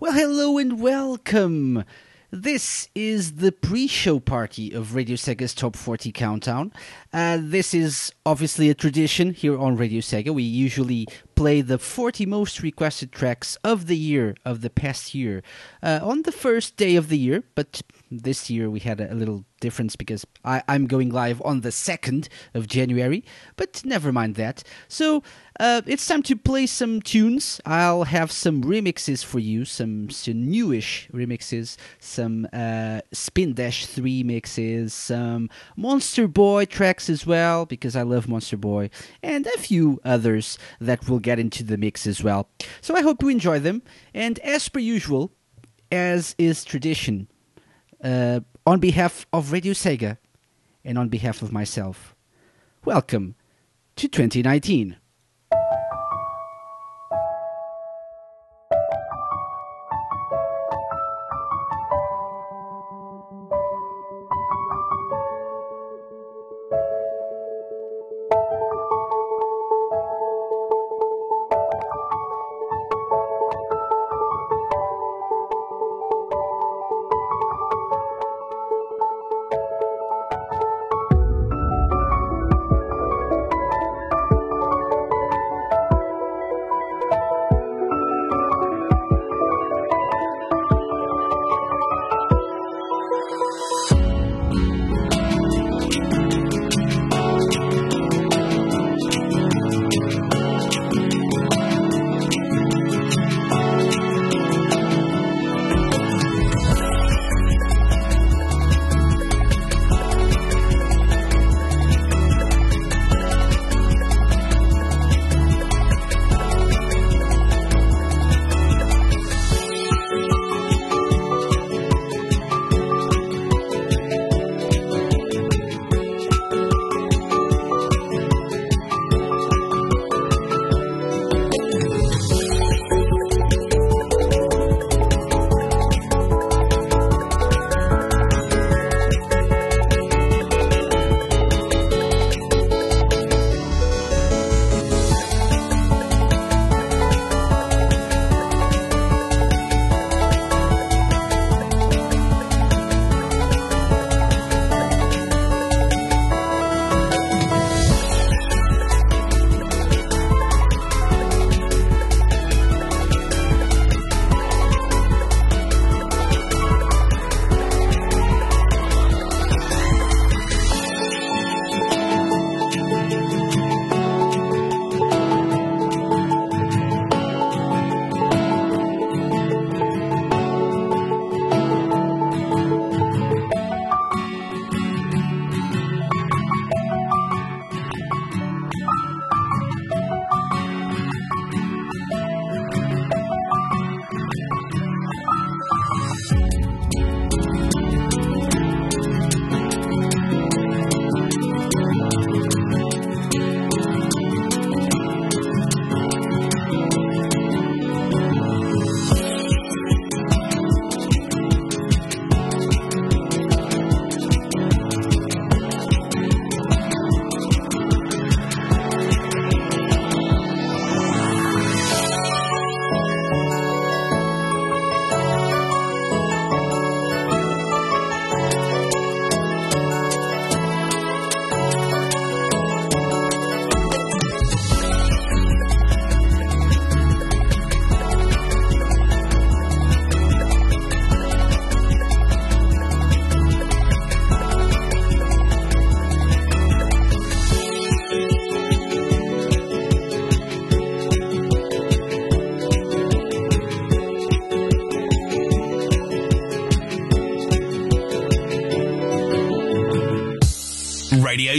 Well, hello and welcome. This is the pre show party of Radio Sega's Top 40 Countdown. Uh, this is obviously a tradition here on Radio Sega. We usually play the 40 most requested tracks of the year, of the past year, uh, on the first day of the year, but this year we had a, little difference because I, am going live on the 2nd of January, but never mind that. So uh, it's time to play some tunes. I'll have some remixes for you, some, some newish remixes, some uh, Spin Dash 3 mixes, some Monster Boy tracks as well, because I love Monster Boy, and a few others that will get into the mix as well. So I hope you enjoy them, and as per usual, as is tradition, uh, on behalf of Radio Sega and on behalf of myself, welcome to 2019.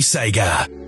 Sega.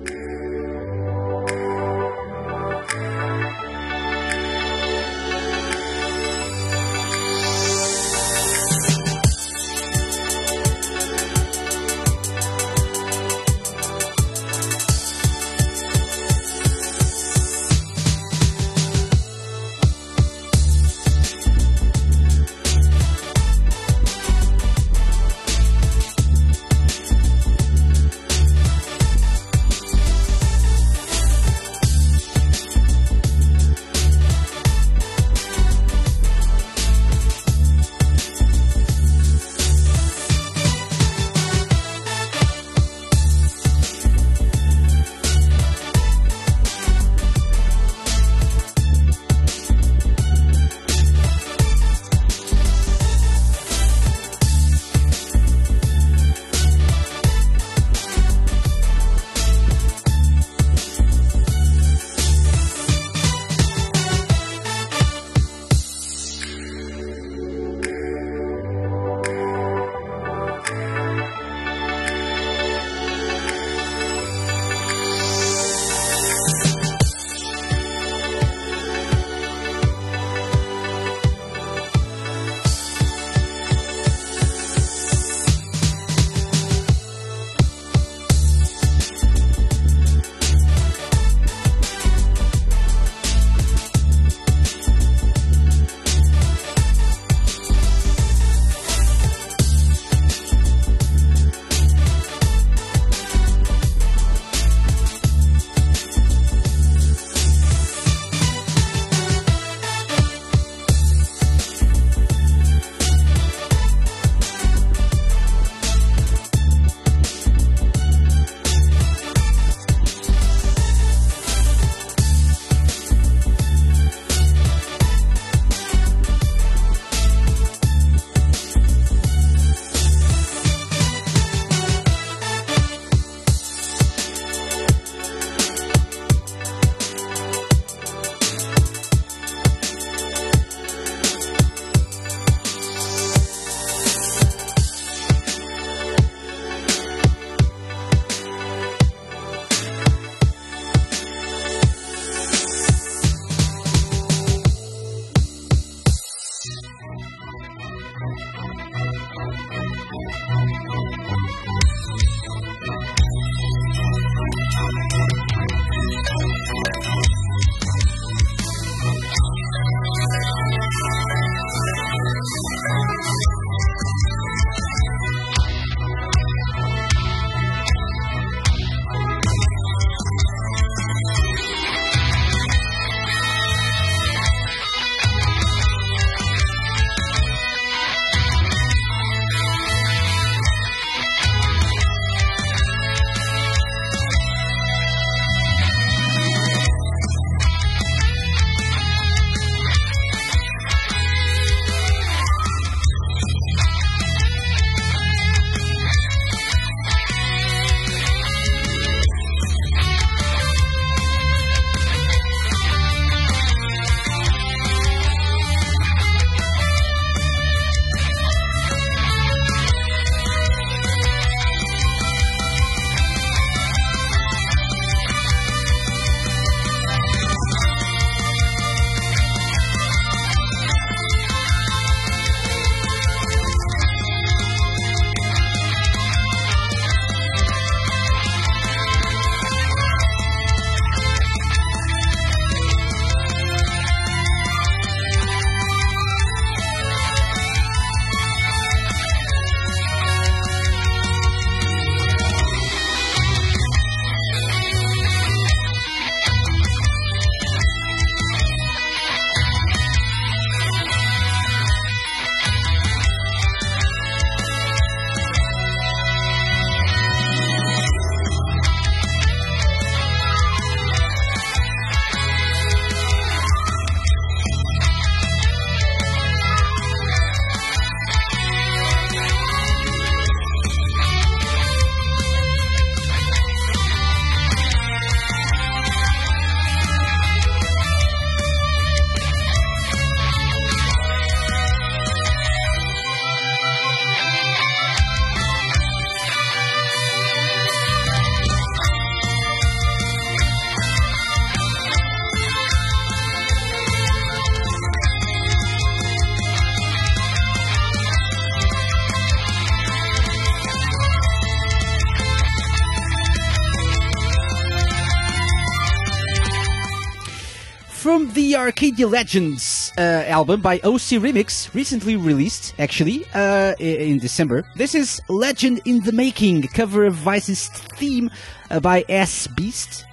Arcadia Legends uh, album by OC Remix, recently released, actually, uh, in December. This is Legend in the Making, cover of Vyse's theme uh, by S Beast.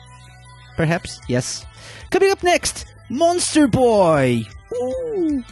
Perhaps, yes. Coming up next, Monster Boy. Ooh.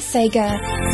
Sega.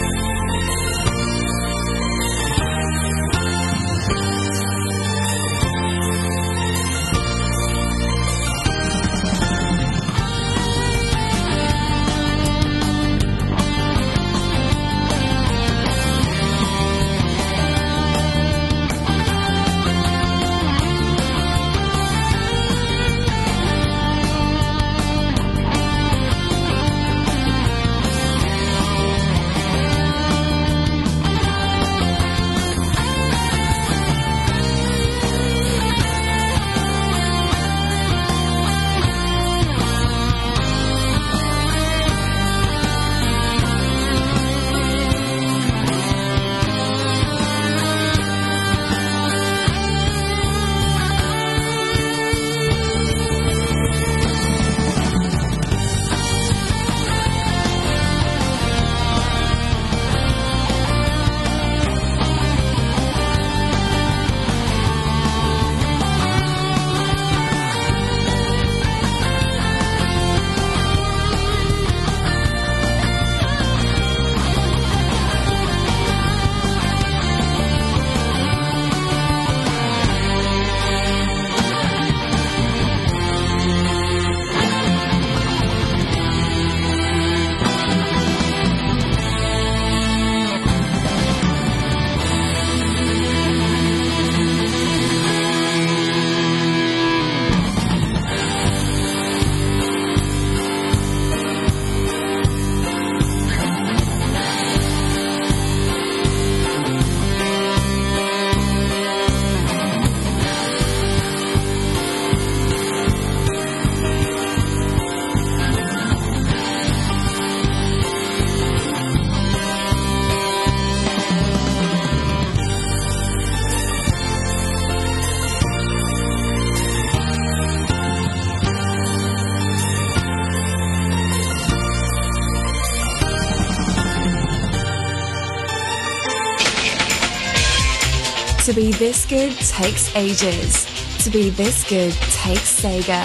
Be this good takes ages. To be this good takes Sega.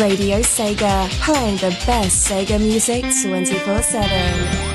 Radio Sega, playing the best Sega music 24 7.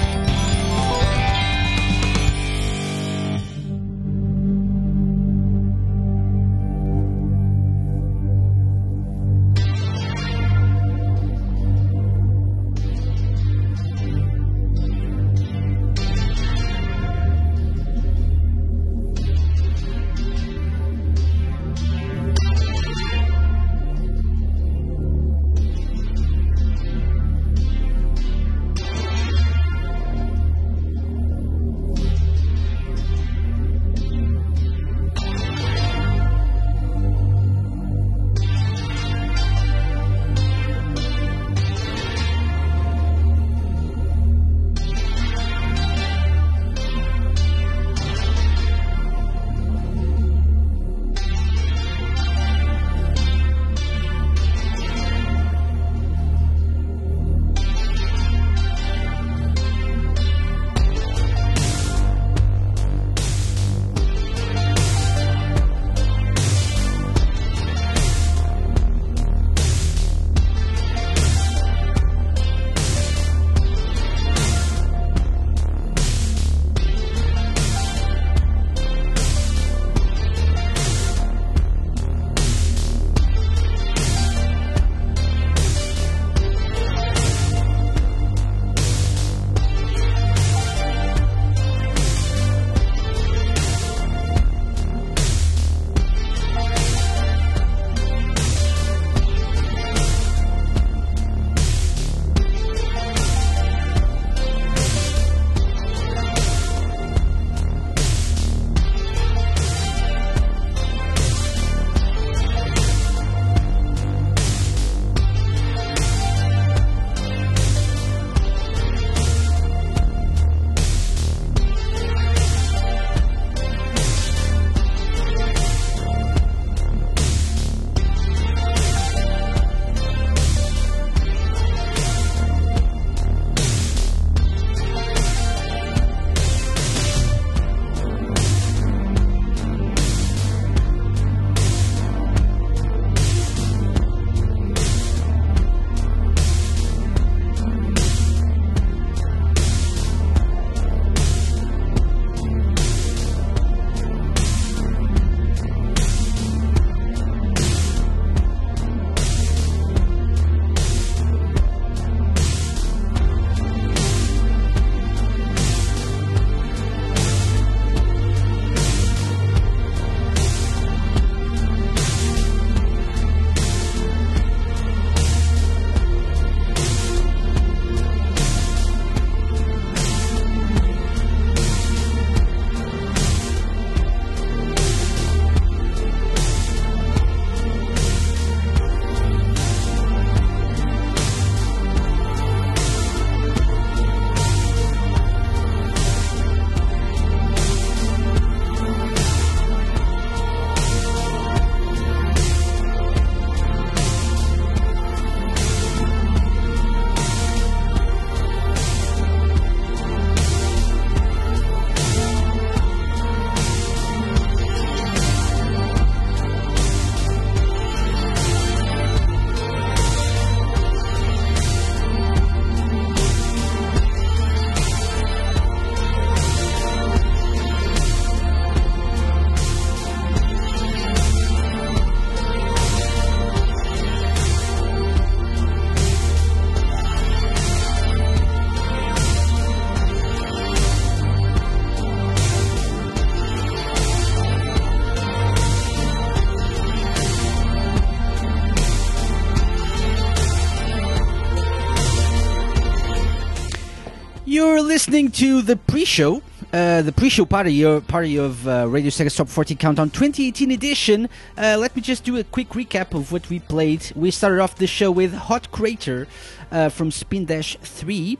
Listening to the pre-show, uh, the pre-show party, uh, party of uh, Radio Sega Top 40 Countdown 2018 edition. Uh, let me just do a quick recap of what we played. We started off the show with Hot Crater uh, from Spin Dash 3.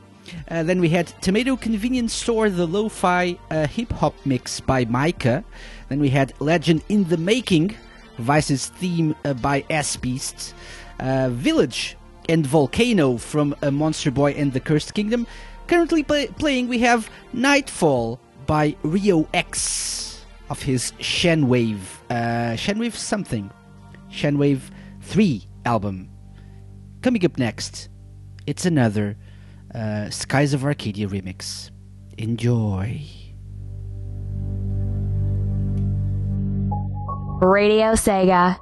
Uh, then we had Tomato Convenience Store, the lo-fi hip hop mix by Micah. Then we had Legend in the Making, Vyse's theme by S Beasts. Village and Volcano from Monster Boy and the Cursed Kingdom. Currently play- playing, we have Nightfall by Rio X of his Shenwave, uh, Shenwave something, Shenwave 3 album. Coming up next, it's another uh, Skies of Arcadia remix. Enjoy. Radio Sega.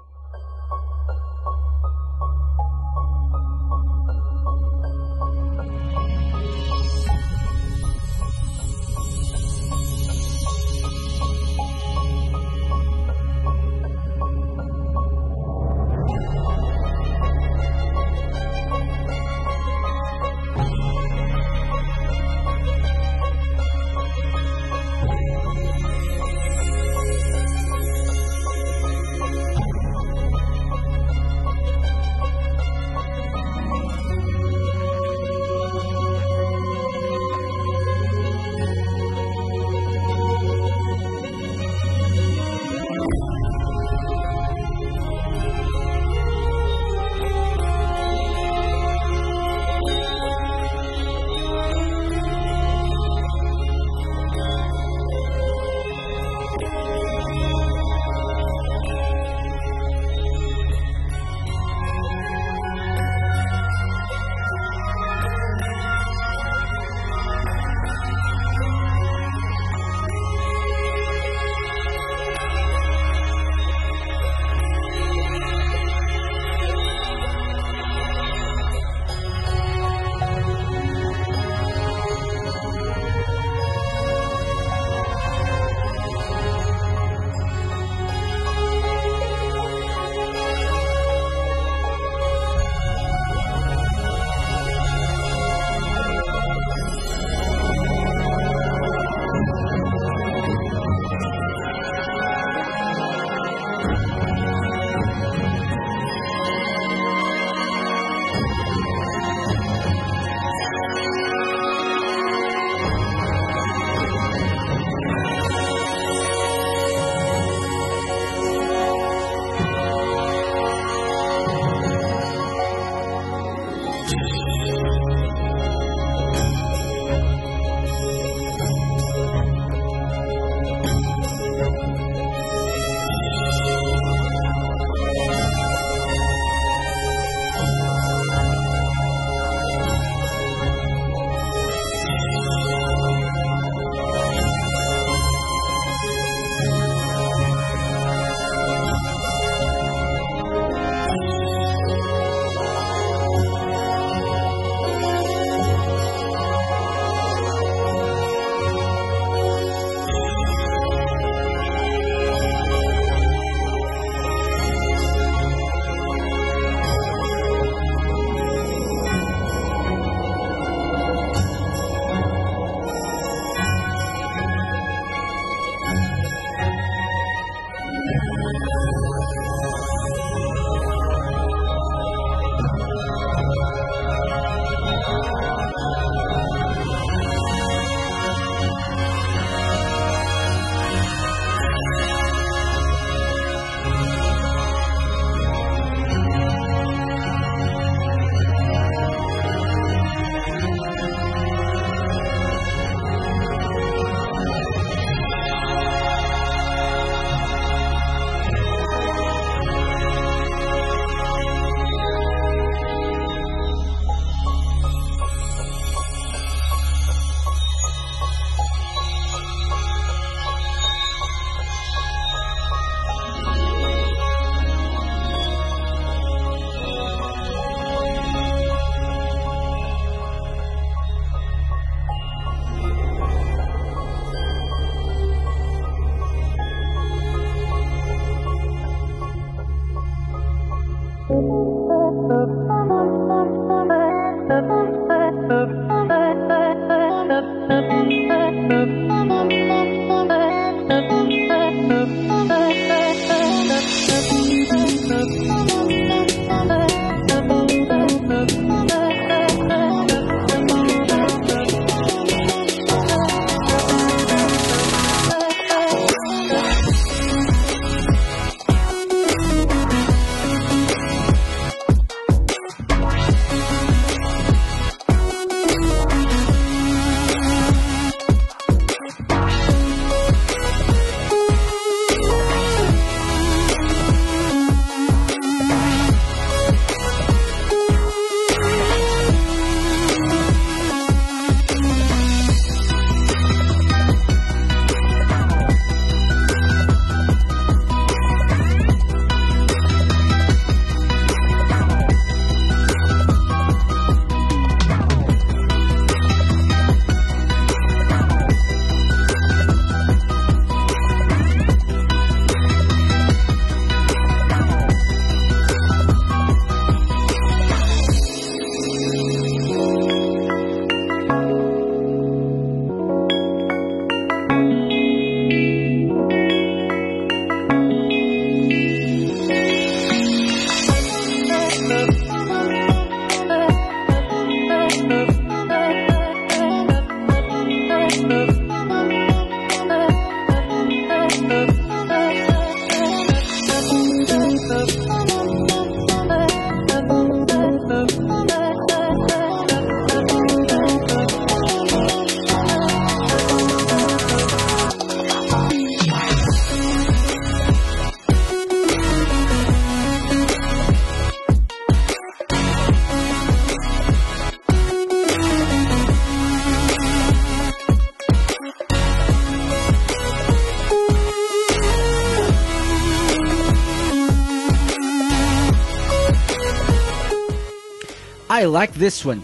Like this one.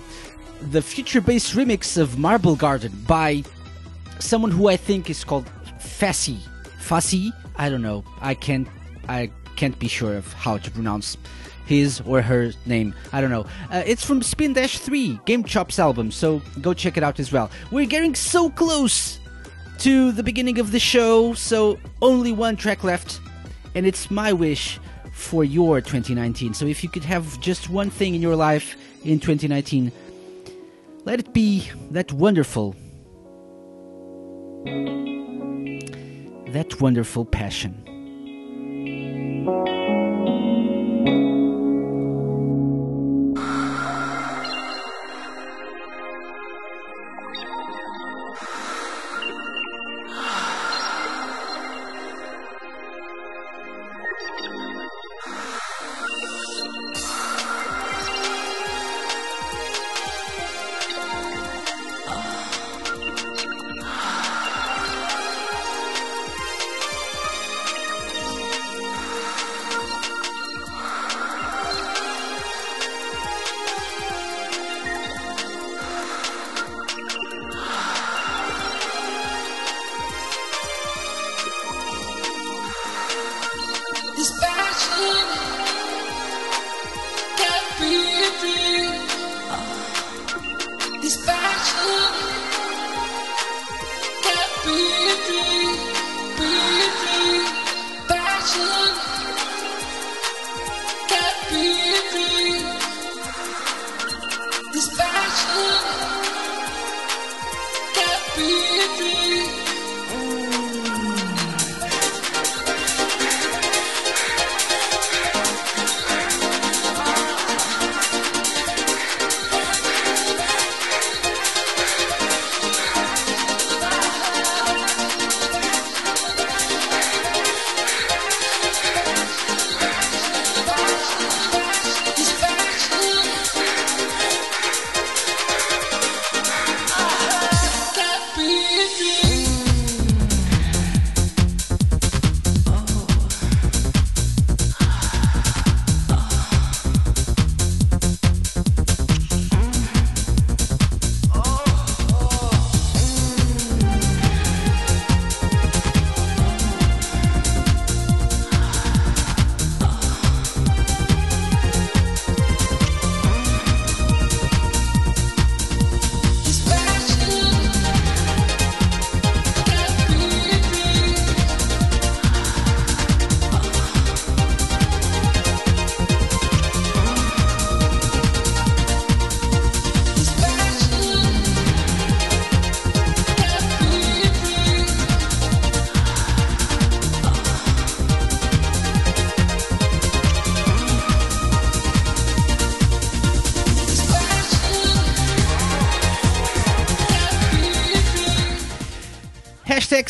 The future based remix of Marble Garden by someone who I think is called Fassi. Fassi? I don't know. I can't I can't be sure of how to pronounce his or her name. I don't know. Uh, it's from Spin Dash 3, Game Chops album, so go check it out as well. We're getting so close to the beginning of the show, so only one track left, and it's my wish for your 2019. So if you could have just one thing in your life in 2019, let it be that wonderful, that wonderful passion.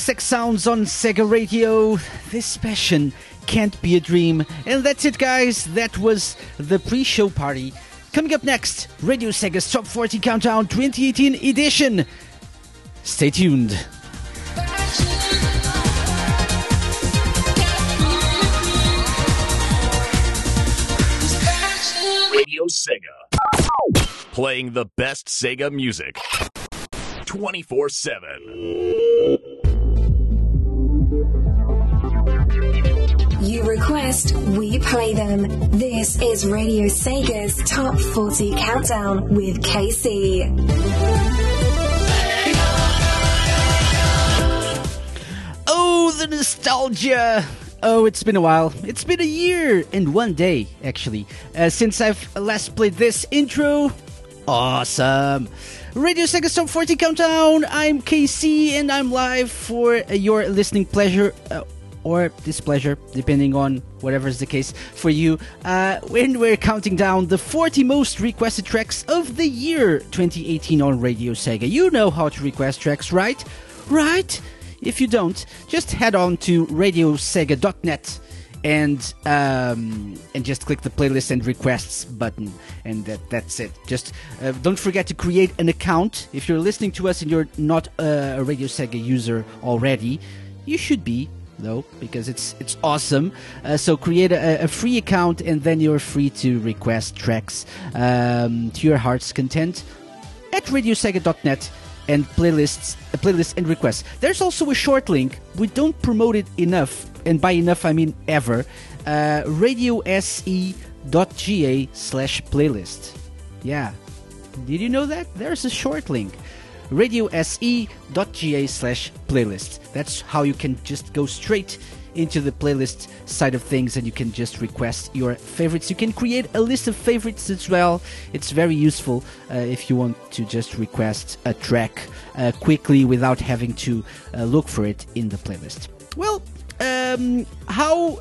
Sex Sounds on Sega Radio. This passion can't be a dream. And that's it, guys. That was the pre show party. Coming up next, Radio Sega's Top 40 Countdown 2018 edition. Stay tuned. Radio Sega. Playing the best Sega music 24 7. We play them. This is Radio Sega's Top 40 Countdown with KC. Oh, the nostalgia! Oh, it's been a while. It's been a year and one day, actually, uh, since I've last played this intro. Awesome! Radio Sega Top 40 Countdown. I'm KC and I'm live for uh, your listening pleasure. Or displeasure, depending on whatever's the case for you. Uh, when we're counting down the 40 most requested tracks of the year 2018 on Radio Sega. You know how to request tracks, right? Right? If you don't, just head on to radiosega.net and um, and just click the playlist and requests button, and that that's it. Just uh, don't forget to create an account. If you're listening to us and you're not a Radio Sega user already, you should be though because it's it's awesome. Uh, so create a, a, free account and then you're free to request tracks um, to your heart's content at radiosega.net and playlists, uh, playlists and requests. There's also a short link. We don't promote it enough, and by enough I mean ever. Uh, radiose.ga slash playlist. Yeah. Did you know that? There's a short link radiose.ga slash playlist. That's how you can just go straight into the playlist side of things and you can just request your favorites. You can create a list of favorites as well. It's very useful uh, if you want to just request a track uh, quickly without having to uh, look for it in the playlist. Well, um, how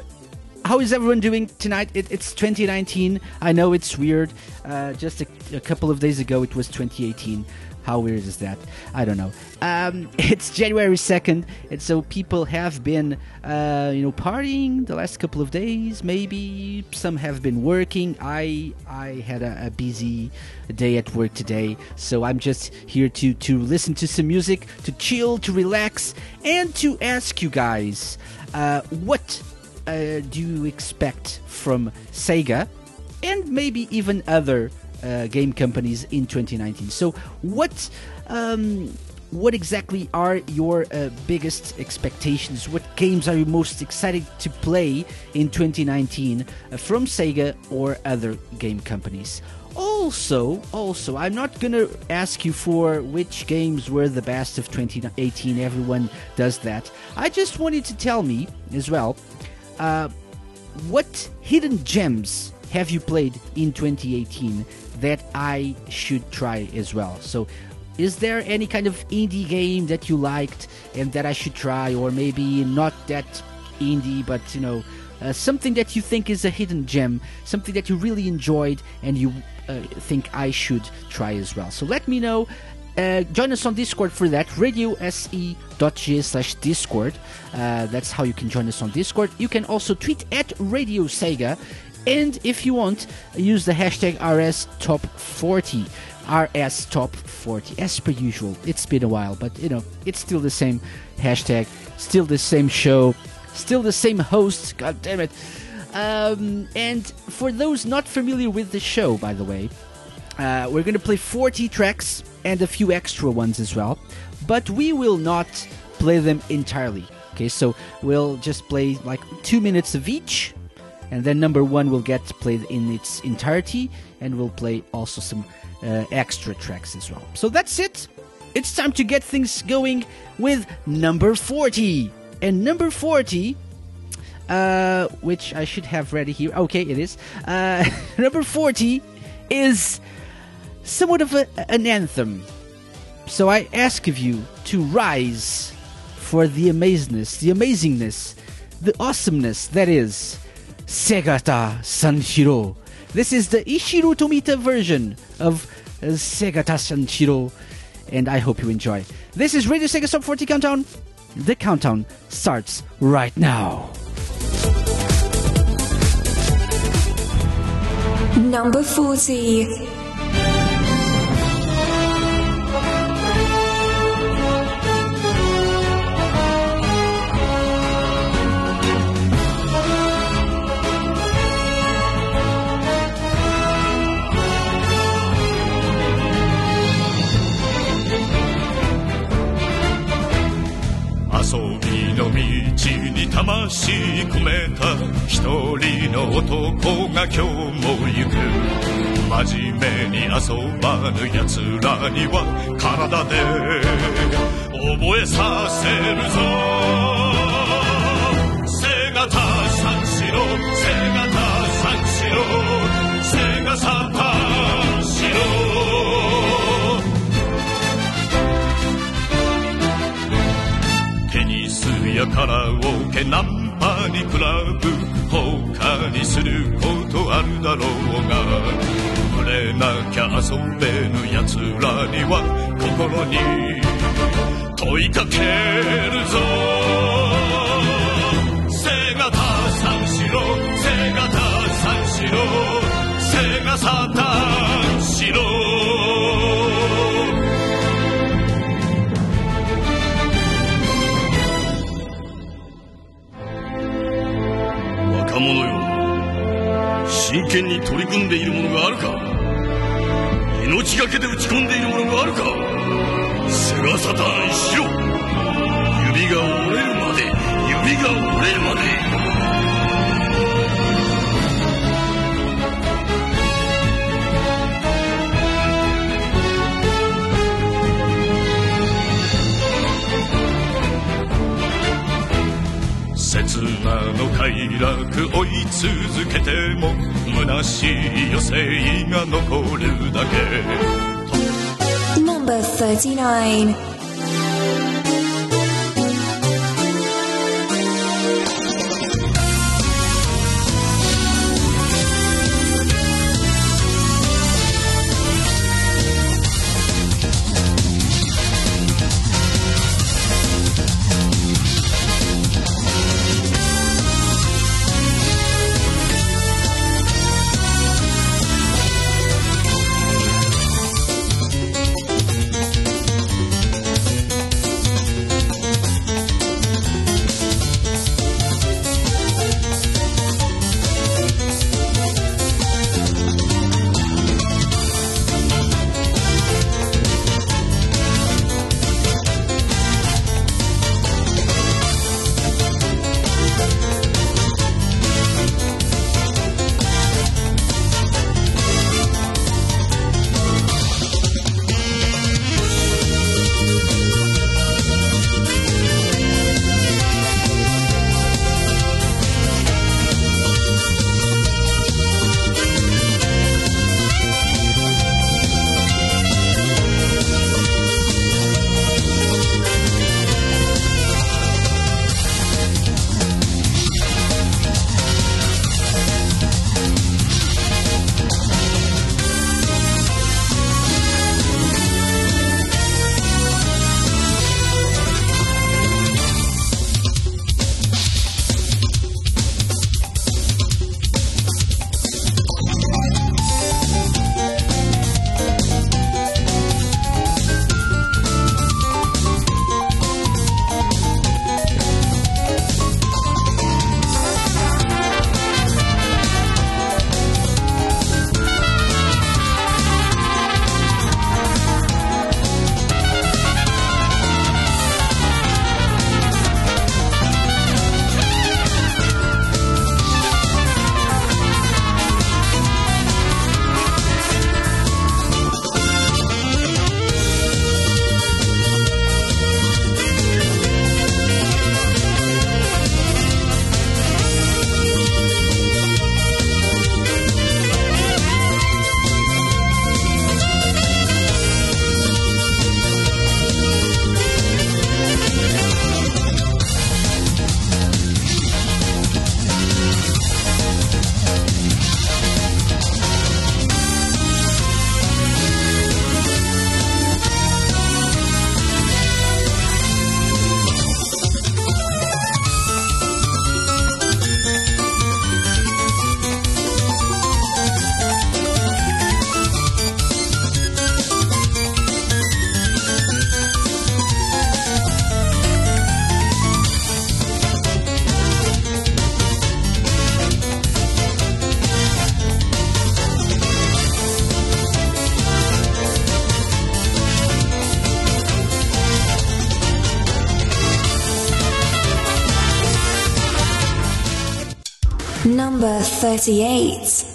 how is everyone doing tonight? It, it's 2019. I know it's weird. Uh, just a, a, couple of days ago, it was 2018. How weird is that? I don't know. Um, it's January 2nd, and so people have been, uh, you know, partying the last couple of days. Maybe some have been working. I I had a, a busy day at work today, so I'm just here to to listen to some music, to chill, to relax, and to ask you guys, uh, what uh, do you expect from Sega, and maybe even other uh, game companies in 2019. So, what um, what exactly are your uh, biggest expectations? What games are you most excited to play in 2019 uh, from Sega or other game companies? Also, also, I'm not gonna ask you for which games were the best of 2018. Everyone does that. I just wanted to tell me as well uh, what hidden gems have you played in 2018 that I should try as well? So, is there any kind of indie game that you liked and that I should try, or maybe not that indie, but you know, uh, something that you think is a hidden gem, something that you really enjoyed and you uh, think I should try as well? So, let me know. Uh, join us on Discord for that, radiose.ga slash Discord. Uh, that's how you can join us on Discord. You can also tweet at Radio Sega and if you want, use the hashtag RS Top 40. RS Top 40, as per usual. It's been a while, but you know, it's still the same hashtag, still the same show, still the same host. God damn it. Um, and for those not familiar with the show, by the way, uh, we're going to play 40 tracks and a few extra ones as well, but we will not play them entirely. Okay, so we'll just play like two minutes of each and then number one will get played in its entirety, and we'll play also some uh, extra tracks as well. So that's it. It's time to get things going with number 40. And number 40, uh, which I should have ready here. Okay, it is. Uh, number 40 is somewhat of a, an anthem. So I ask of you to rise for the amazingness, the amazingness, the awesomeness that is Segata Sanshiro. This is the Ichiro Tomita version of uh, Segata Sanshiro, and I hope you enjoy. This is Radio Sega Top 40 Countdown. The countdown starts right now. Number 40. 魂込めた一人の男が今日も行く。真面目に遊ばぬ奴らには体で覚えさせるぞ。背がた三四郎背がた三四郎背がさやカラオケナンパにクラブ他にすることあるだろうが触れなきゃ遊べぬ奴らには心に問いかけるぞ背がた三四郎背がた三四郎背がさ三取り組んでいるものがあるか。命がけで打ち込んでいるものがあるか。セガサターンしろ。指が折れるまで指が折れるまで。快楽追い続けても虚しい余生が残るだけ Number 39. 38.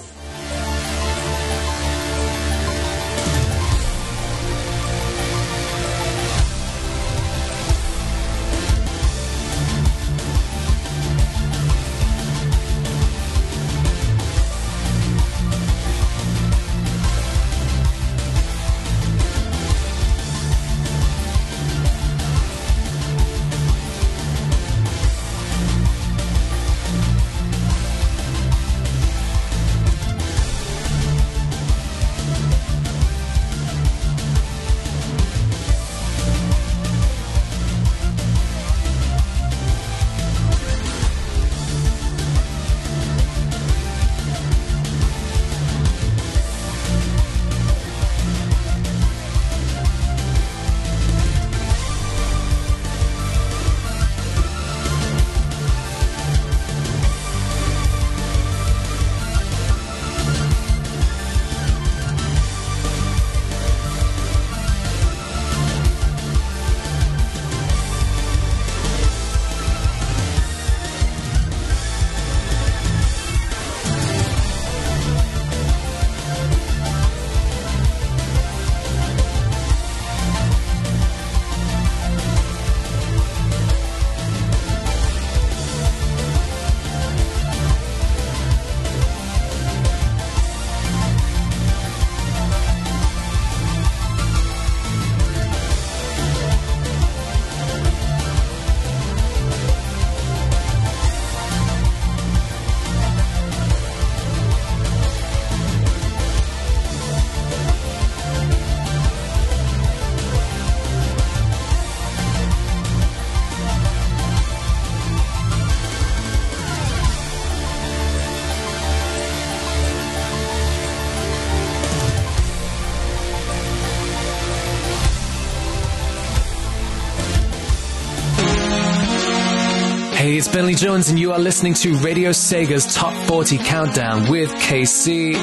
Finley Jones, and you are listening to Radio Sega's Top 40 Countdown with KC.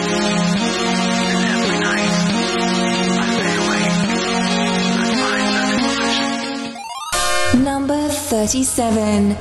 Number 37.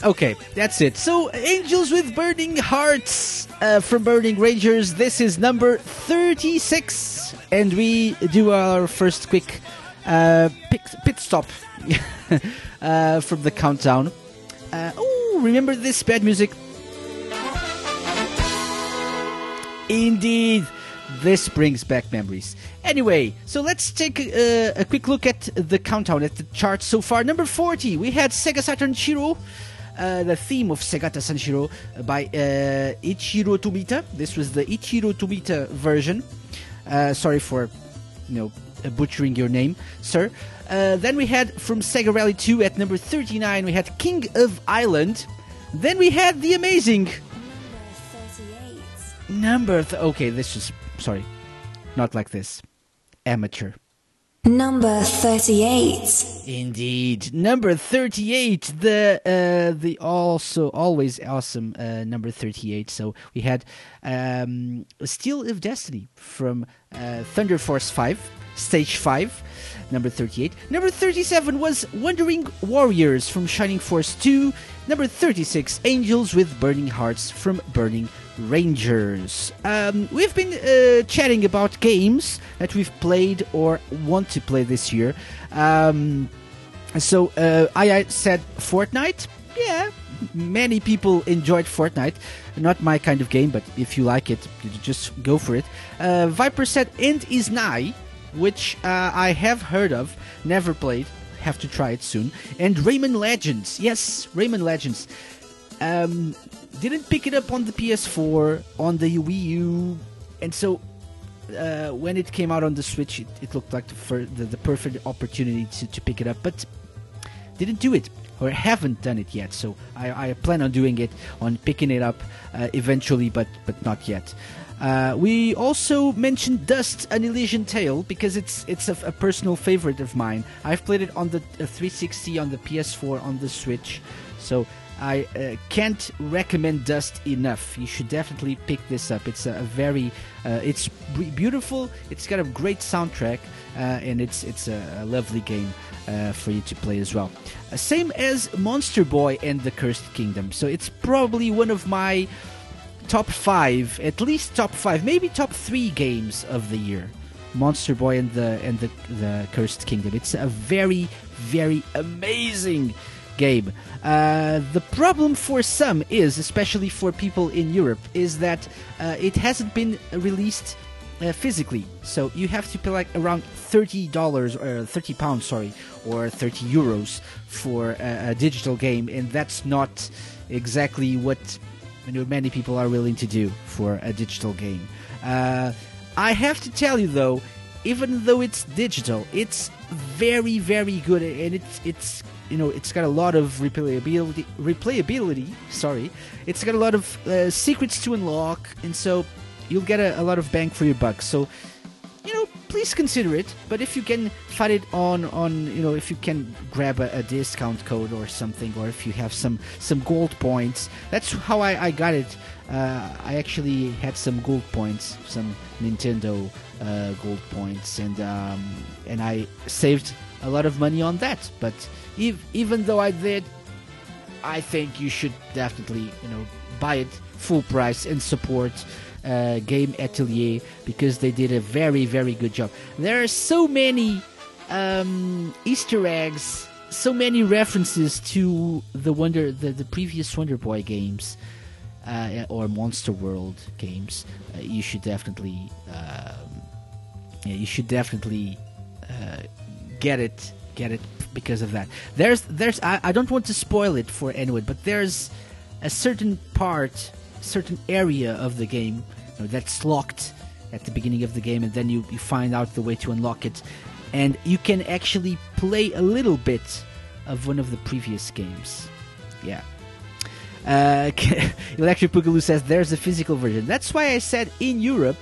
not? Okay, that's it. So, Angels with Burning Hearts uh, from Burning Rangers. This is number 36. And we do our first quick uh, pit, pit, stop uh, from the countdown. oh, remember this bad music? Indeed this brings back memories. Anyway, so let's take a, a, quick look at the countdown at the chart so far. Number 40, we had Sega Saturn Shiro uh, the theme of Segata Sanshiro by uh, Ichiro Tomita. This was the Ichiro Tomita version. Uh, sorry for, you know, butchering your name, sir. then we had from Sega Rally 2 at number 39, we had King of Island. Then we had the amazing number. Th- okay, this is sorry, not like this. Amateur. Number 38. Indeed, number thirty-eight, the uh, the also always awesome uh, number thirty-eight. So we had um, Steel of Destiny from uh, Thunder Force Five, Stage Five, number thirty-eight. Number thirty-seven was Wandering Warriors from Shining Force Two. Number thirty-six, Angels with Burning Hearts from Burning Rangers. Um, we've been uh, chatting about games that we've played or want to play this year. Um, so uh, I, I said Fortnite. Yeah, many people enjoyed Fortnite. Not my kind of game, but if you like it, just go for it. Uh, Viper said End is Nigh, which uh, I have heard of, never played. Have to try it soon. And Rayman Legends. Yes, Rayman Legends. Um, didn't pick it up on the PS4, on the Wii U, and so uh, when it came out on the Switch, it, it looked like the, fir- the, the perfect opportunity to, to pick it up, but didn't do it or haven't done it yet. So I, I plan on doing it, on picking it up uh, eventually, but but not yet. Uh, we also mentioned Dust: An Elysian Tale because it's it's a, a personal favorite of mine. I've played it on the uh, 360, on the PS4, on the Switch, so I uh, can't recommend Dust enough. You should definitely pick this up. It's a, a very, uh, it's b- beautiful. It's got a great soundtrack, uh, and it's it's a, a lovely game uh, for you to play as well. Uh, same as Monster Boy and the Cursed Kingdom. So it's probably one of my top five, at least top five, maybe top three games of the year. Monster Boy and the and the the Cursed Kingdom. It's a very very amazing game. Uh, the problem for some is, especially for people in Europe, is that uh, it hasn't been released uh, physically. So you have to pay like around thirty dollars or thirty pounds, sorry, or thirty euros for a, a digital game, and that's not exactly what many people are willing to do for a digital game. Uh, I have to tell you though, even though it's digital, it's very very good, and it's it's you know it's got a lot of replayability. Replayability, sorry, it's got a lot of uh, secrets to unlock, and so you'll get a, a lot of bang for your buck. So you know, please consider it. But if you can find it on on you know if you can grab a, a discount code or something, or if you have some some gold points, that's how I, I got it. Uh, I actually had some gold points, some Nintendo uh, gold points, and um, and I saved a lot of money on that. But ev- even though I did, I think you should definitely you know buy it full price and support uh, Game Atelier because they did a very very good job. There are so many um, Easter eggs, so many references to the Wonder the, the previous Wonder Boy games uh, or Monster World games. Uh, you should definitely um, yeah, you should definitely uh, get it get it because of that. There's there's I, I don't want to spoil it for anyone, but there's a certain part, certain area of the game you know, that's locked at the beginning of the game, and then you, you find out the way to unlock it, and you can actually play a little bit of one of the previous games. Yeah. Uh, Electric Boogaloo says there's a physical version. That's why I said in Europe.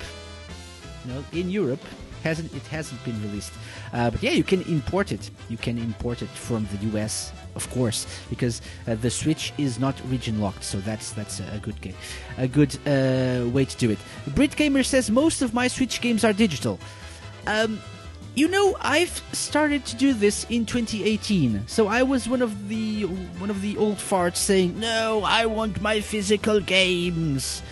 Know, in Europe, hasn't it hasn't been released. Uh, but yeah, you can import it. You can import it from the US, of course, because uh, the Switch is not region locked. So that's that's a good game, a good uh, way to do it. Brit Gamer says most of my Switch games are digital. Um, you know, I've started to do this in 2018. So I was one of the one of the old farts saying, "No, I want my physical games."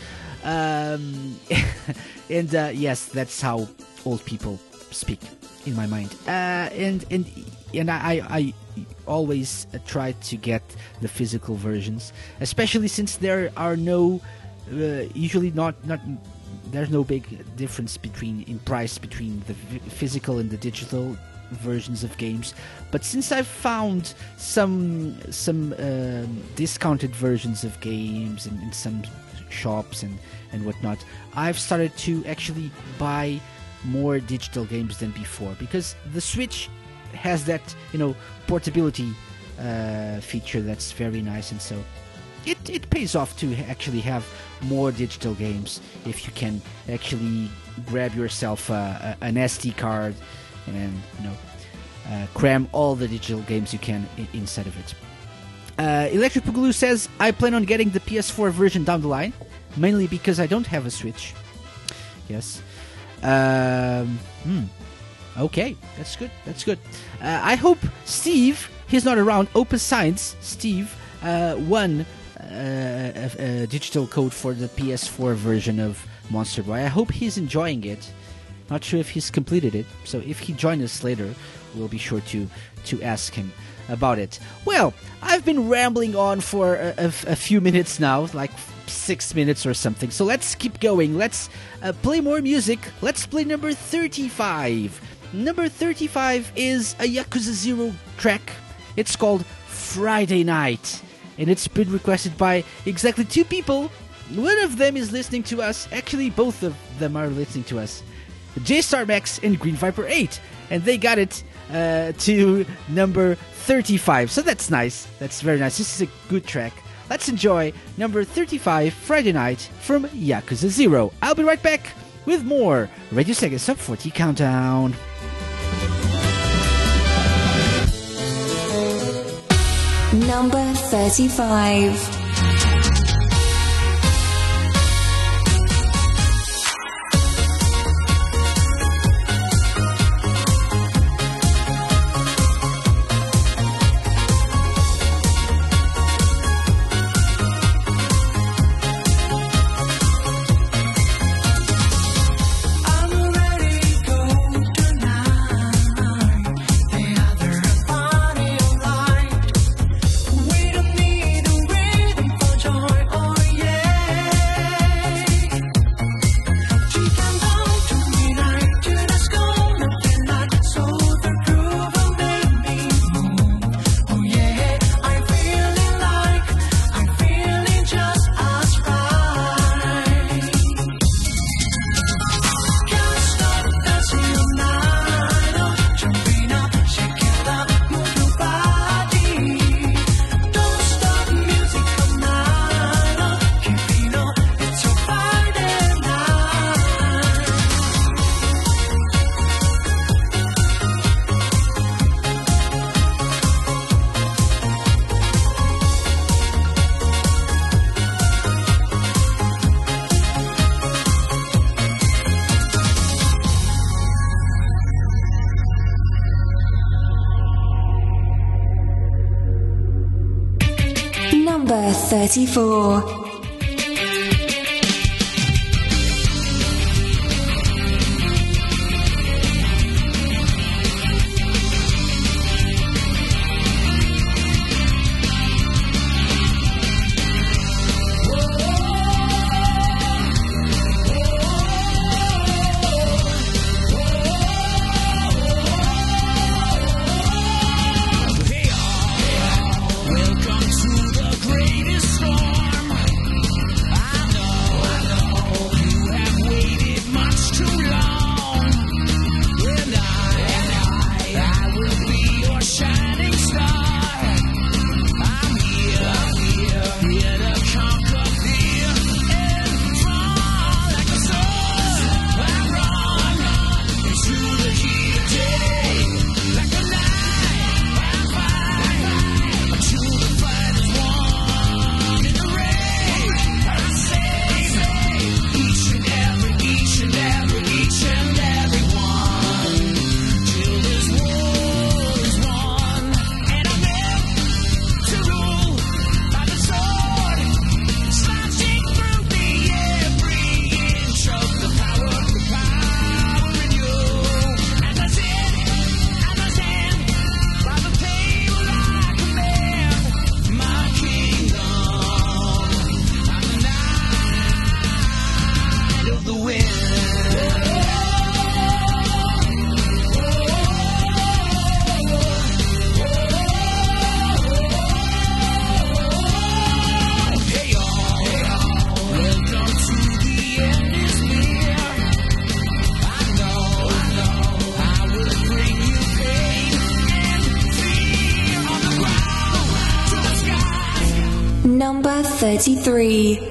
Um, and uh, yes, that's how old people speak in my mind. Uh, and and and I, I always uh, try to get the physical versions, especially since there are no, uh, usually not not there's no big difference between in price between the physical and the digital versions of games. But since i've found some some um, discounted versions of games in, in some shops and and whatnot i've started to actually buy more digital games than before because the Switch has that you know portability uh, feature that's very nice, and so it, it pays off to actually have more digital games if you can actually grab yourself uh, an SD card and you know uh, cram all the digital games you can I- inside of it. Uh, Electric Boogaloo says, I plan on getting the PS4 version down the line, mainly because I don't have a Switch. Yes. Um, hmm. Okay, that's good. That's good. Uh, I hope Steve, he's not around. Open Science, Steve, uh, won uh, a, a digital code for the PS4 version of Monster Boy. I hope he's enjoying it. Not sure if he's completed it. So if he joins us later, we'll be sure to to ask him about it. Well, I've been rambling on for a, a, a few minutes now, like six minutes or something. So let's keep going. Let's uh, play more music. Let's play number 35. Number 35 is a Yakuza Zero track. It's called Friday Night. And it's been requested by exactly two people. One of them is listening to us. Actually, both of them are listening to us. J Star Max and Green Viper 8. And they got it uh, to number 35. So that's nice. That's very nice. This is a good track. Let's enjoy number 35 Friday Night from Yakuza 0. I'll be right back with more Radio Sega Sub 40 Countdown. Number 35. Number 33.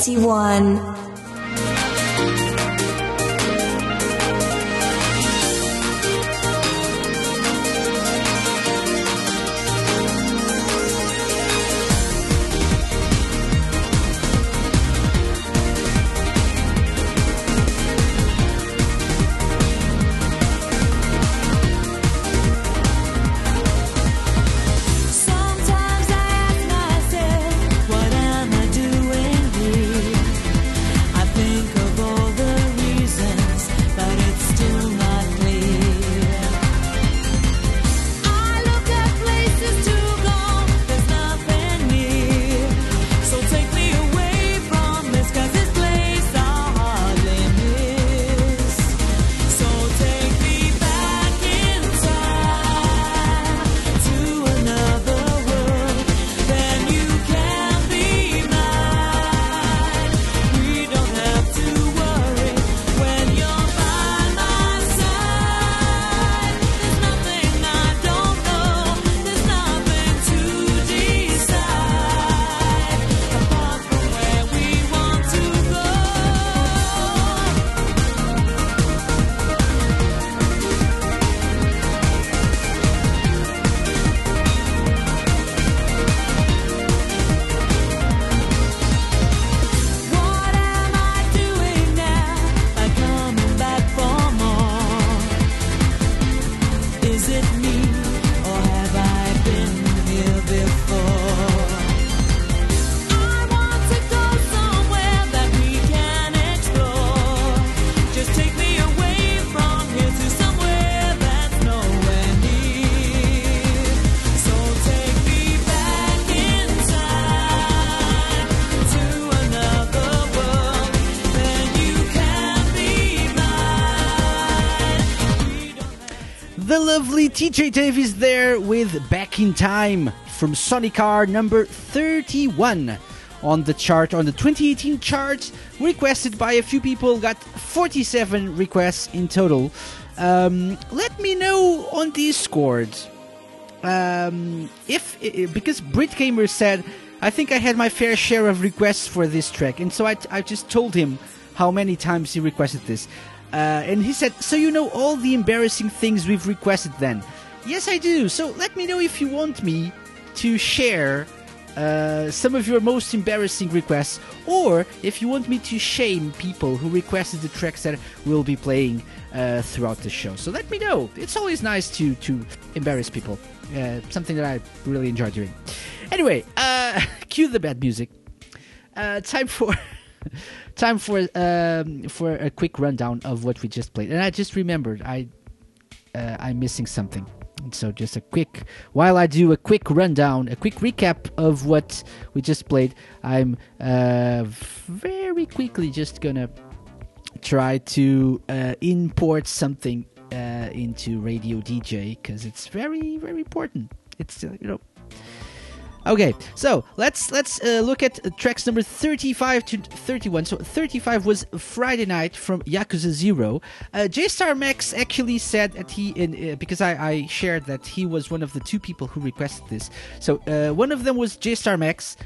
31. TJ Davis there with Back in Time from Sonic R number 31 on the chart, on the 2018 chart, requested by a few people, got 47 requests in total. Um, let me know on Discord um, if because Brit Gamer said, I think I had my fair share of requests for this track, and so I, I just told him how many times he requested this, uh, and he said, so you know all the embarrassing things we've requested then. Yes, I do. So let me know if you want me to share uh, some of your most embarrassing requests, or if you want me to shame people who requested the tracks that we'll be playing uh, throughout the show. So let me know. It's always nice to to embarrass people. Uh, something that I really enjoy doing. Anyway, uh, cue the bad music. Uh, time for time for um, for a quick rundown of what we just played. And I just remembered I uh, I'm missing something. So just a quick while I do a quick rundown, a quick recap of what we just played. I'm uh, very quickly just gonna try to uh, import something uh, into Radio DJ because it's very very important. It's uh, you know Okay, so let's let's uh, look at tracks number 35 to 31. So 35 was Friday Night from Yakuza Zero. Uh, J Star Max actually said that he, in, uh, because I, I shared that he was one of the two people who requested this. So uh, one of them was J Star Max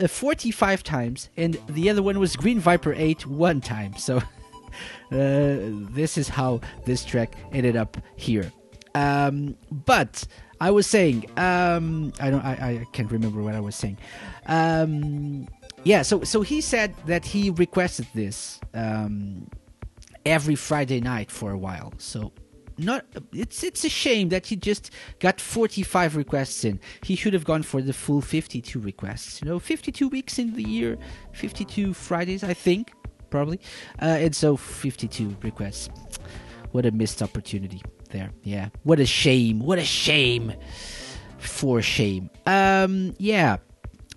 uh, 45 times, and the other one was Green Viper 8 one time. So uh, this is how this track ended up here. Um, but I was saying, um, I don't, I, I can't remember what I was saying. Um, yeah, so so he said that he requested this um, every Friday night for a while. So not it's it's a shame that he just got 45 requests in. He should have gone for the full 52 requests. You know, 52 weeks in the year, 52 Fridays, I think, probably, uh, and so 52 requests. What a missed opportunity there. Yeah. What a shame. What a shame. For shame. Um yeah.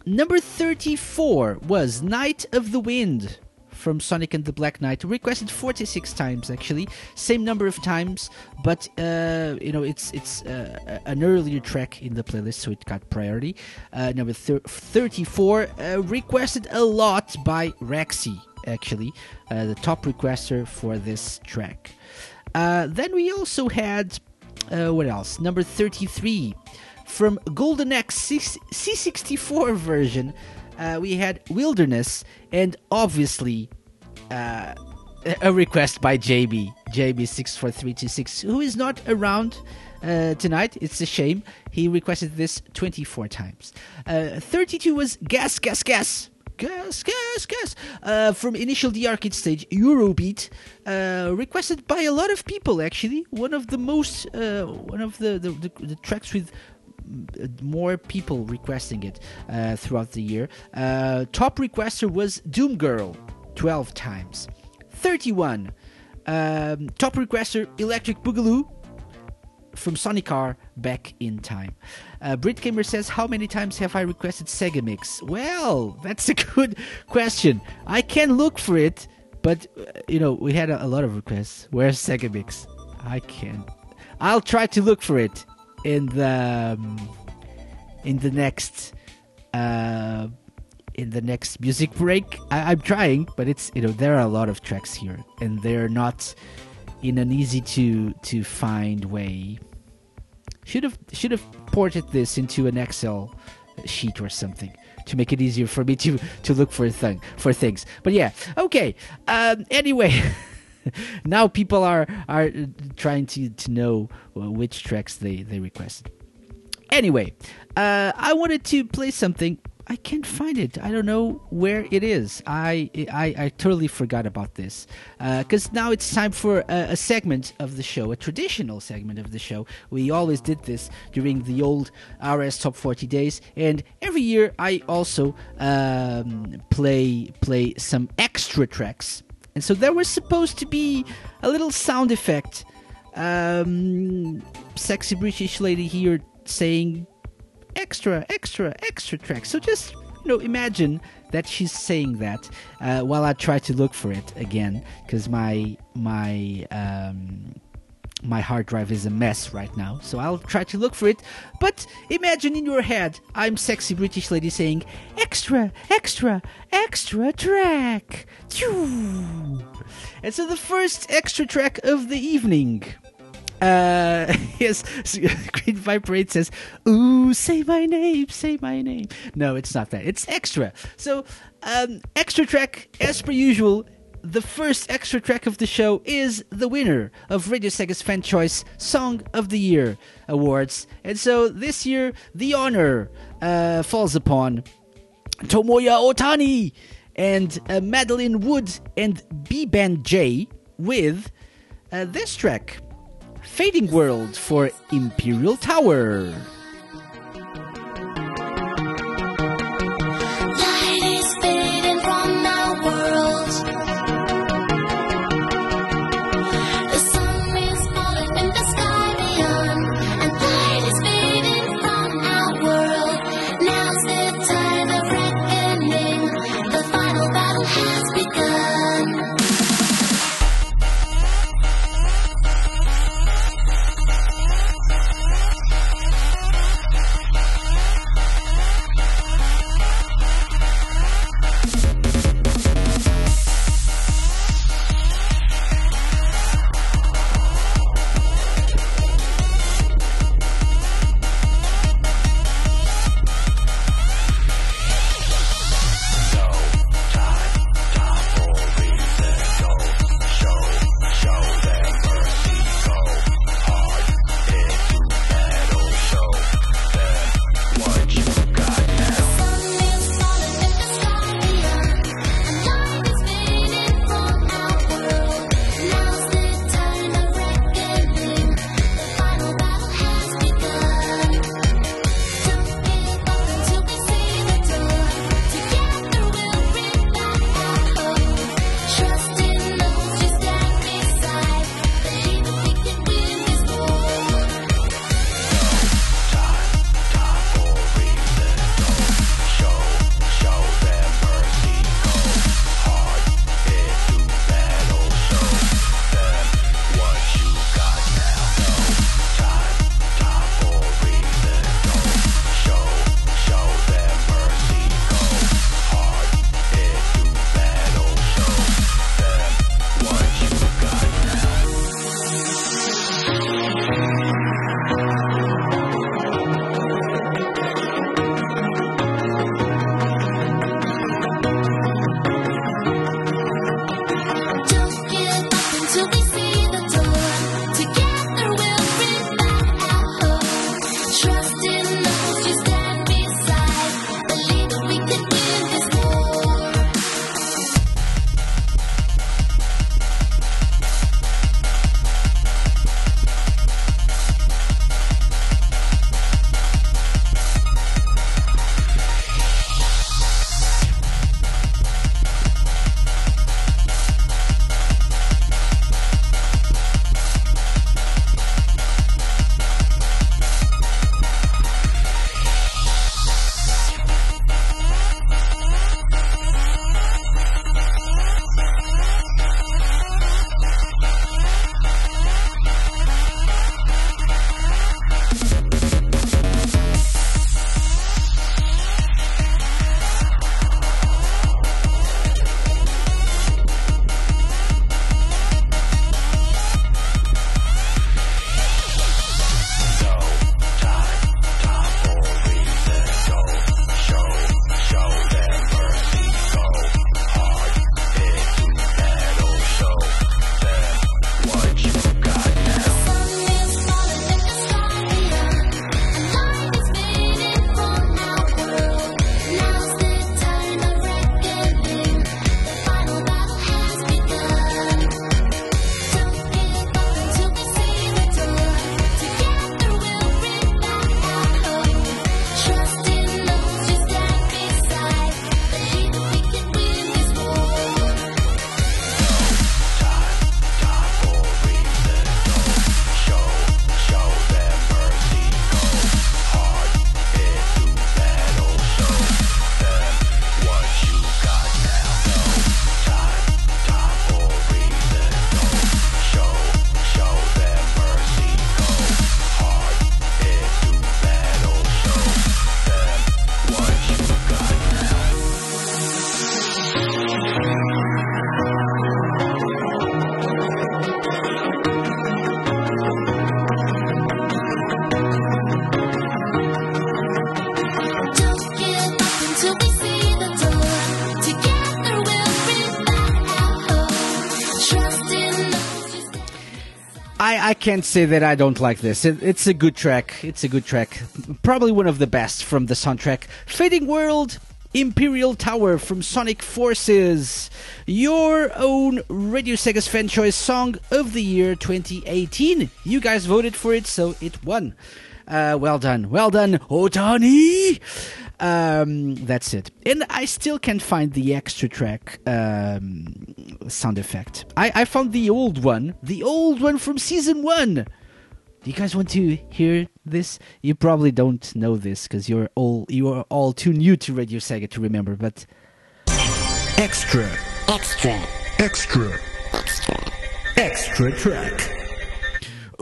Number 34 was Night of the Wind from Sonic and the Black Knight. Requested 46 times actually. Same number of times, but uh you know, it's it's uh, an earlier track in the playlist so it got priority. Uh number thir- 34 uh, requested a lot by Rexy actually, uh, the top requester for this track. Uh, then we also had uh, what else? Number 33 from Golden Axe C- C64 version. uh, we had Wilderness, and obviously uh, a request by JB, JB64326, who is not around uh, tonight. It's a shame. He requested this 24 times. Uh, 32 was Gas, Gas, Gas. Gas, gas, gas. Uh, from Initial D Arcade Stage, Eurobeat, uh, requested by a lot of people. Actually, one of the most, uh, one of the the, the, the tracks with mm, more people requesting it uh, throughout the year. Uh, top requester was Doom Girl, 12 times. 31. Um, top requester Electric Boogaloo from Sonic R back in time. Uh, Brit Gamer says, How many times have I requested Sega Mix? Well, that's a good question. I can look for it, but uh, you know, we had a, a lot of requests. Where's Sega Mix? I can't. I'll try to look for it in the um, in the next uh, in the next music break. I, I'm trying, but it's you know there are a lot of tracks here, and they're not in an easy to to find way. Should have should have ported this into an Excel sheet or something to make it easier for me to to look for thing for things. But yeah, okay. Um, anyway. now people are are trying to to know uh, which tracks they they requested. Anyway, uh, I wanted to play something. I can't find it. I don't know where it is. I I, I totally forgot about this because now it's time for a, a segment of the show, a traditional segment of the show. We always did this during the old RS Top 40 days, and every year I also um, play play some extra tracks. And so there was supposed to be a little sound effect. Um, sexy British lady here saying extra, extra, extra tracks. So just you know, imagine that she's saying that uh, while I try to look for it again, because my my um, my hard drive is a mess right now. So I'll try to look for it. But imagine in your head, I'm sexy British lady saying extra, extra, extra track. And so the first extra track of the evening uh, yes, Green Viper 8 says, Ooh, say my name, say my name. No, it's not that. It's extra. So, um, extra track, as per usual, the first extra track of the show is the winner of Radio Sega's Fan Choice Song of the Year Awards. And so this year, the honor uh, falls upon Tomoya Otani and uh, Madeline Wood and B Band J with uh, this track. Fading World for Imperial Tower. I, can't say that I don't like this. It, it's a good track. It's a good track. Probably one of the best from the soundtrack. Fading World, Imperial Tower from Sonic Forces. Your own Radio Sega's fan choice song of the year 2018. You guys voted for it, so it won. Uh, well done. Well done, Otani! Um, that's it. And I still can't find the extra track um, sound effect. I, I found the old one, the old one from season one. Do you guys want to hear this? You probably don't know this because you're all you are all too new to Radio Sega to remember. But extra, Extra. Extra. extra track.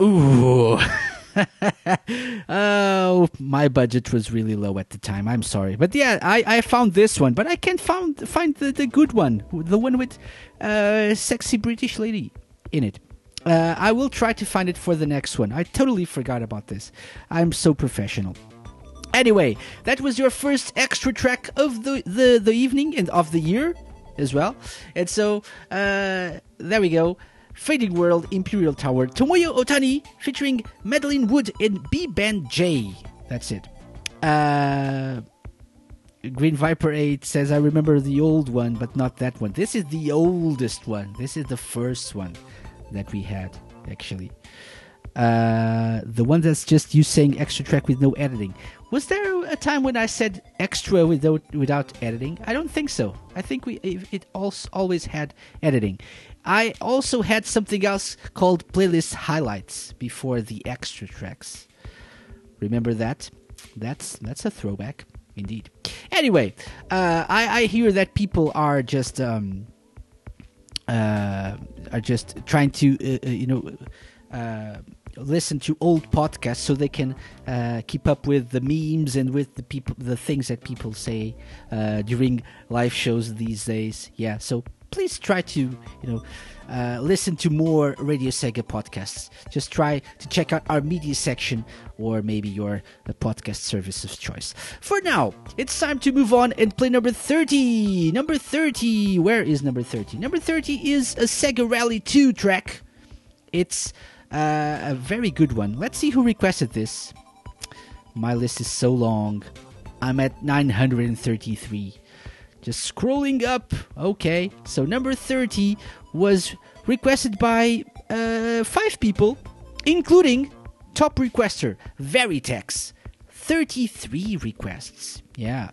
Ooh. oh, my budget was really low at the time. I'm sorry, but yeah, I, I found this one, but I can't found find the, the good one, the one with uh, sexy British lady in it. Uh, I will try to find it for the next one. I totally forgot about this. I'm so professional. Anyway, that was your first extra track of the the, the evening and of the year as well. And so uh, there we go. Fading World Imperial Tower Tomoya Otani featuring Madeline Wood and B Band J. That's it. Uh, Green Viper 8 says, I remember the old one, but not that one. This is the oldest one. This is the first one that we had, actually. Uh, the one that's just you saying extra track with no editing. Was there a time when I said extra without without editing? I don't think so. I think we it, it also always had editing. I also had something else called playlist highlights before the extra tracks. Remember that? That's that's a throwback indeed. Anyway, uh, I I hear that people are just um uh are just trying to uh, uh, you know uh listen to old podcasts so they can uh, keep up with the memes and with the people the things that people say uh, during live shows these days yeah so please try to you know uh, listen to more radio sega podcasts just try to check out our media section or maybe your uh, podcast service of choice for now it's time to move on and play number 30 number 30 where is number 30 number 30 is a sega rally 2 track it's uh, a very good one. Let's see who requested this. My list is so long. I'm at 933. Just scrolling up. Okay, so number 30 was requested by uh, five people, including top requester Veritex. 33 requests. Yeah.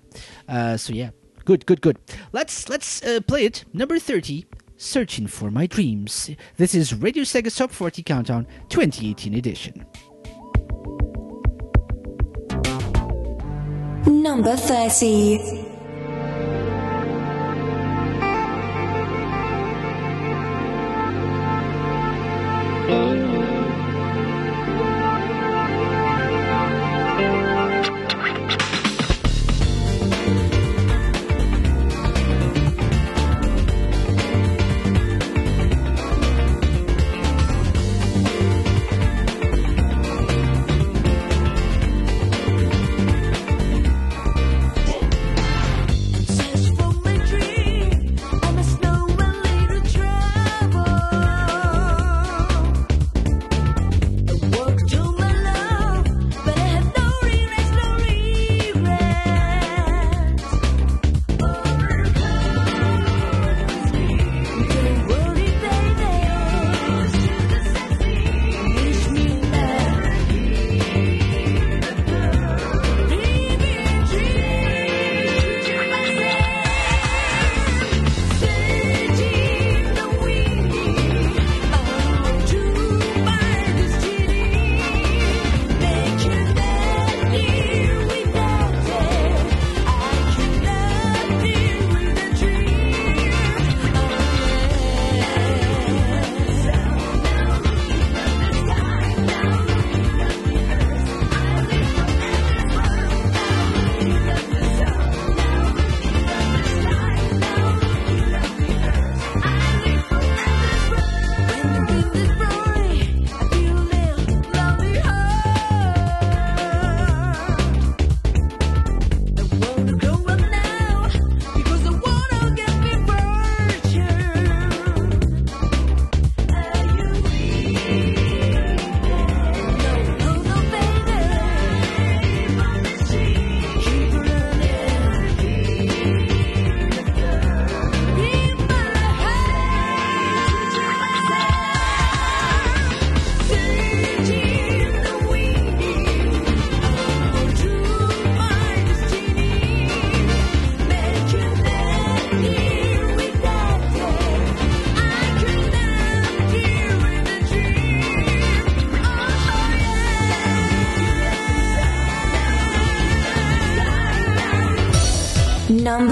Uh, so yeah, good, good, good. Let's let's uh, play it. Number 30. Searching for My Dreams. This is Radio Sega Top 40 Countdown 2018 edition. Number 30.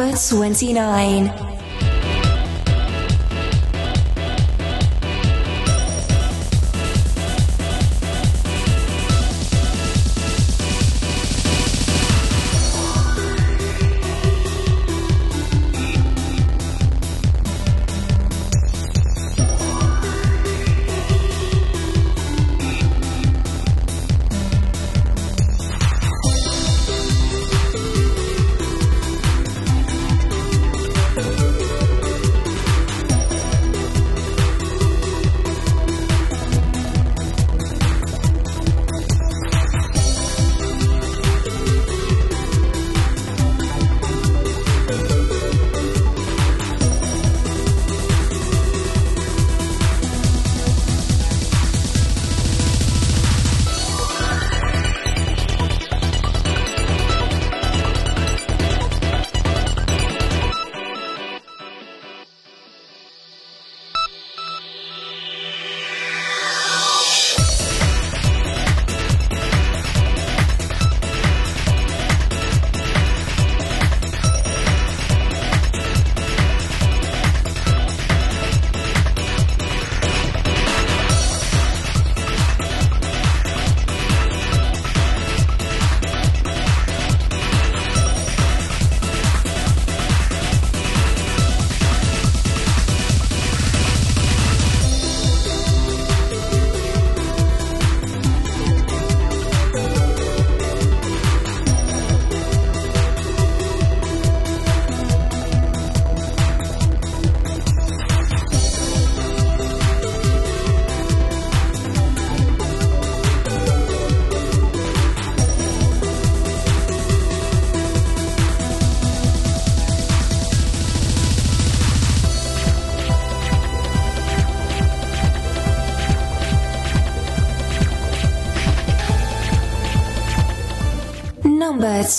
Number 29.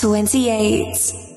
28.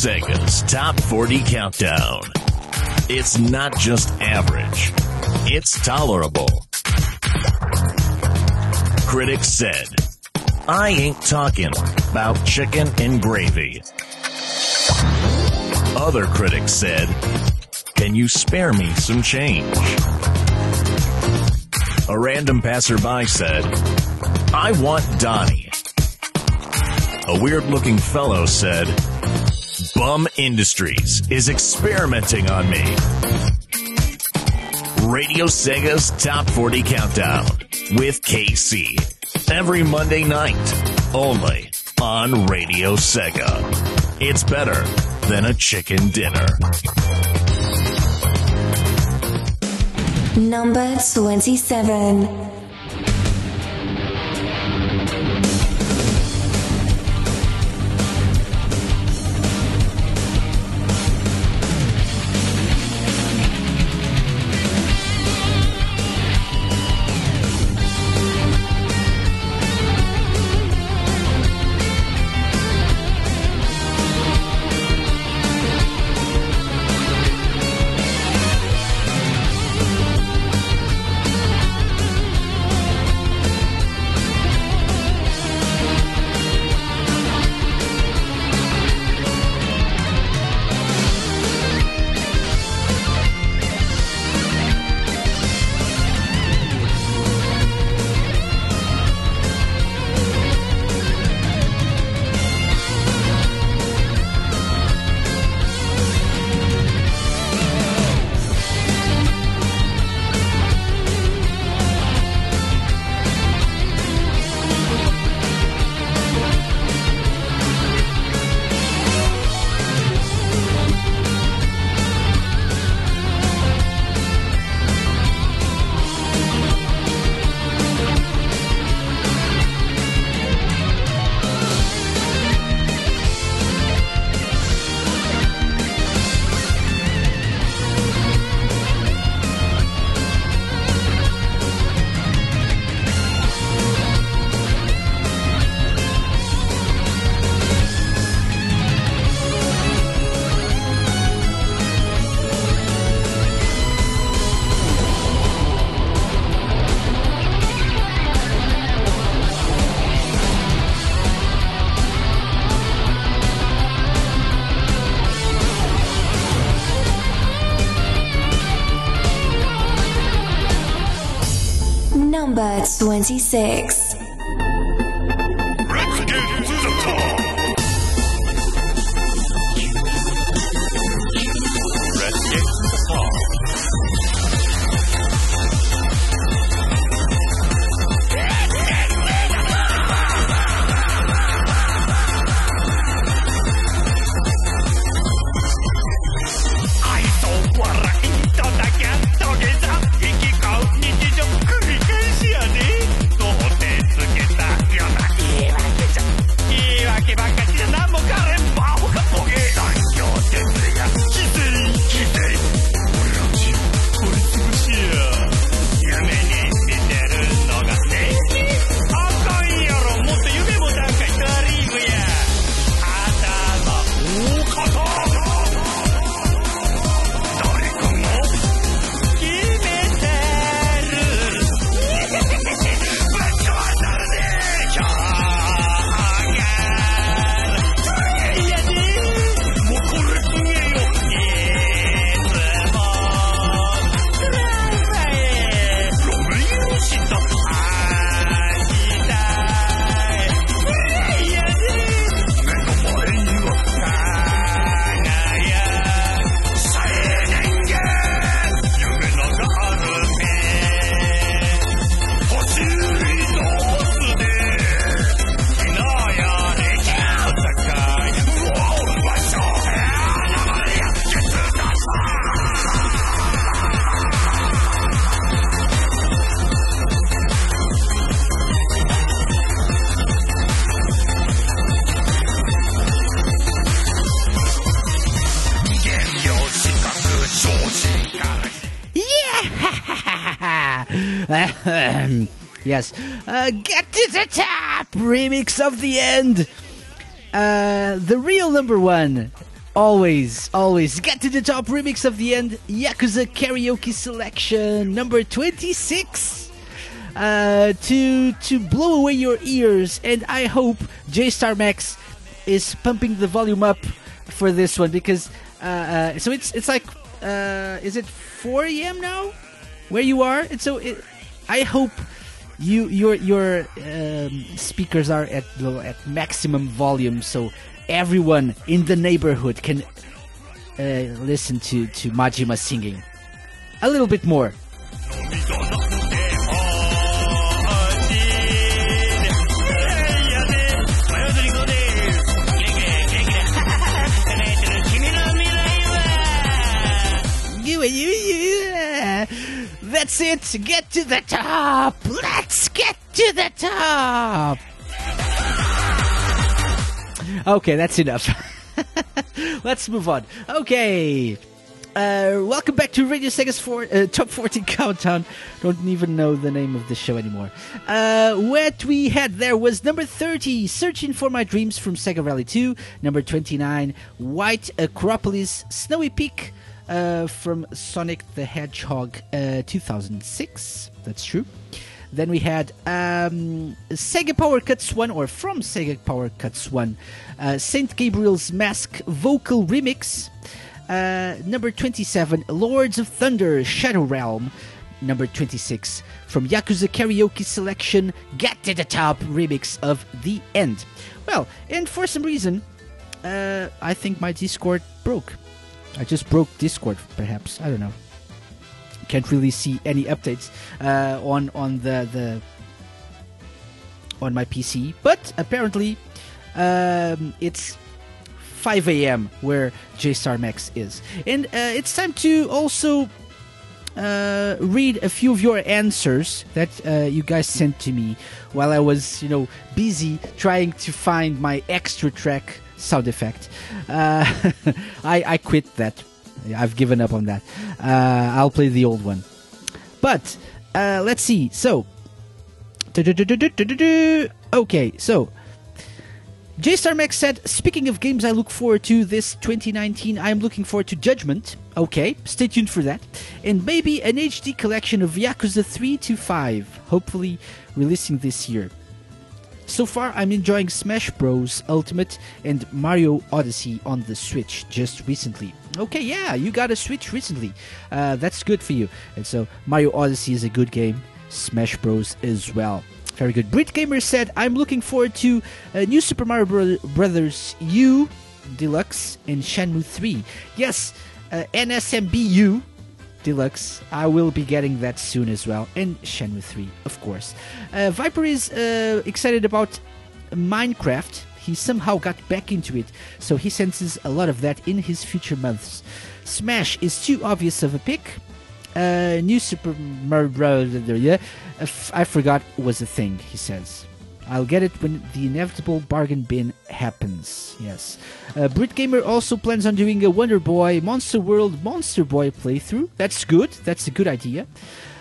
Sega's Top 40 Countdown. It's not just average, it's tolerable. Critics said, I ain't talking about chicken and gravy. Other critics said, Can you spare me some change? A random passerby said, I want Donnie. A weird looking fellow said, Bum Industries is experimenting on me. Radio Sega's Top 40 Countdown with KC. every Monday night, only on Radio Sega. It's better than a chicken dinner. Number 27. 26. Uh, get to the top! Remix of the end! Uh, the real number one. Always, always. Get to the top remix of the end. Yakuza karaoke selection number 26. Uh, to to blow away your ears, and I hope J Star Max is pumping the volume up for this one because uh, uh, so it's it's like uh, is it 4 a.m. now where you are? And so it, I hope you your your um, speakers are at at maximum volume so everyone in the neighborhood can uh, listen to to Majima singing a little bit more.「That's it. Get to the top. Let's get to the top. Okay, that's enough. Let's move on. Okay. Uh, welcome back to Radio Sega's uh, Top 40 Countdown. Don't even know the name of the show anymore. Uh, what we had there was number 30, Searching for My Dreams from Sega Rally 2. Number 29, White Acropolis, Snowy Peak uh, from Sonic the Hedgehog uh, 2006. That's true. Then we had um, Sega Power Cuts 1, or from Sega Power Cuts 1, uh, St. Gabriel's Mask Vocal Remix. Uh, number 27, Lords of Thunder Shadow Realm. Number 26, from Yakuza Karaoke Selection, Get to the Top remix of The End. Well, and for some reason, uh, I think my Discord broke. I just broke Discord, perhaps. I don't know can't really see any updates uh, on on the the on my PC. But apparently, um, it's 5 a.m. where JStar Max is, and uh, it's time to also uh, read a few of your answers that uh, you guys sent to me while I was, you know, busy trying to find my extra track sound effect. Uh, I, I quit that. I've given up on that. Uh, I'll play the old one. But uh, let's see. So, okay. So, J Star Max said, "Speaking of games, I look forward to this 2019. I'm looking forward to Judgment. Okay, stay tuned for that, and maybe an HD collection of Yakuza 3 to 5. Hopefully, releasing this year." So far, I'm enjoying Smash Bros. Ultimate and Mario Odyssey on the Switch just recently. Okay, yeah, you got a Switch recently. Uh, that's good for you. And so, Mario Odyssey is a good game. Smash Bros. as well. Very good. Brit Gamer said, I'm looking forward to uh, New Super Mario Bro- Brothers U Deluxe and Shenmue 3. Yes, uh, NSMBU Deluxe. I will be getting that soon as well. And Shenmue 3, of course. Uh, Viper is uh, excited about Minecraft. He somehow got back into it, so he senses a lot of that in his future months. Smash is too obvious of a pick. Uh, new Super Mario f- I forgot was a thing, he says. I'll get it when the inevitable bargain bin happens. Yes. Uh, Brit Gamer also plans on doing a Wonder Boy Monster World Monster Boy playthrough. That's good. That's a good idea.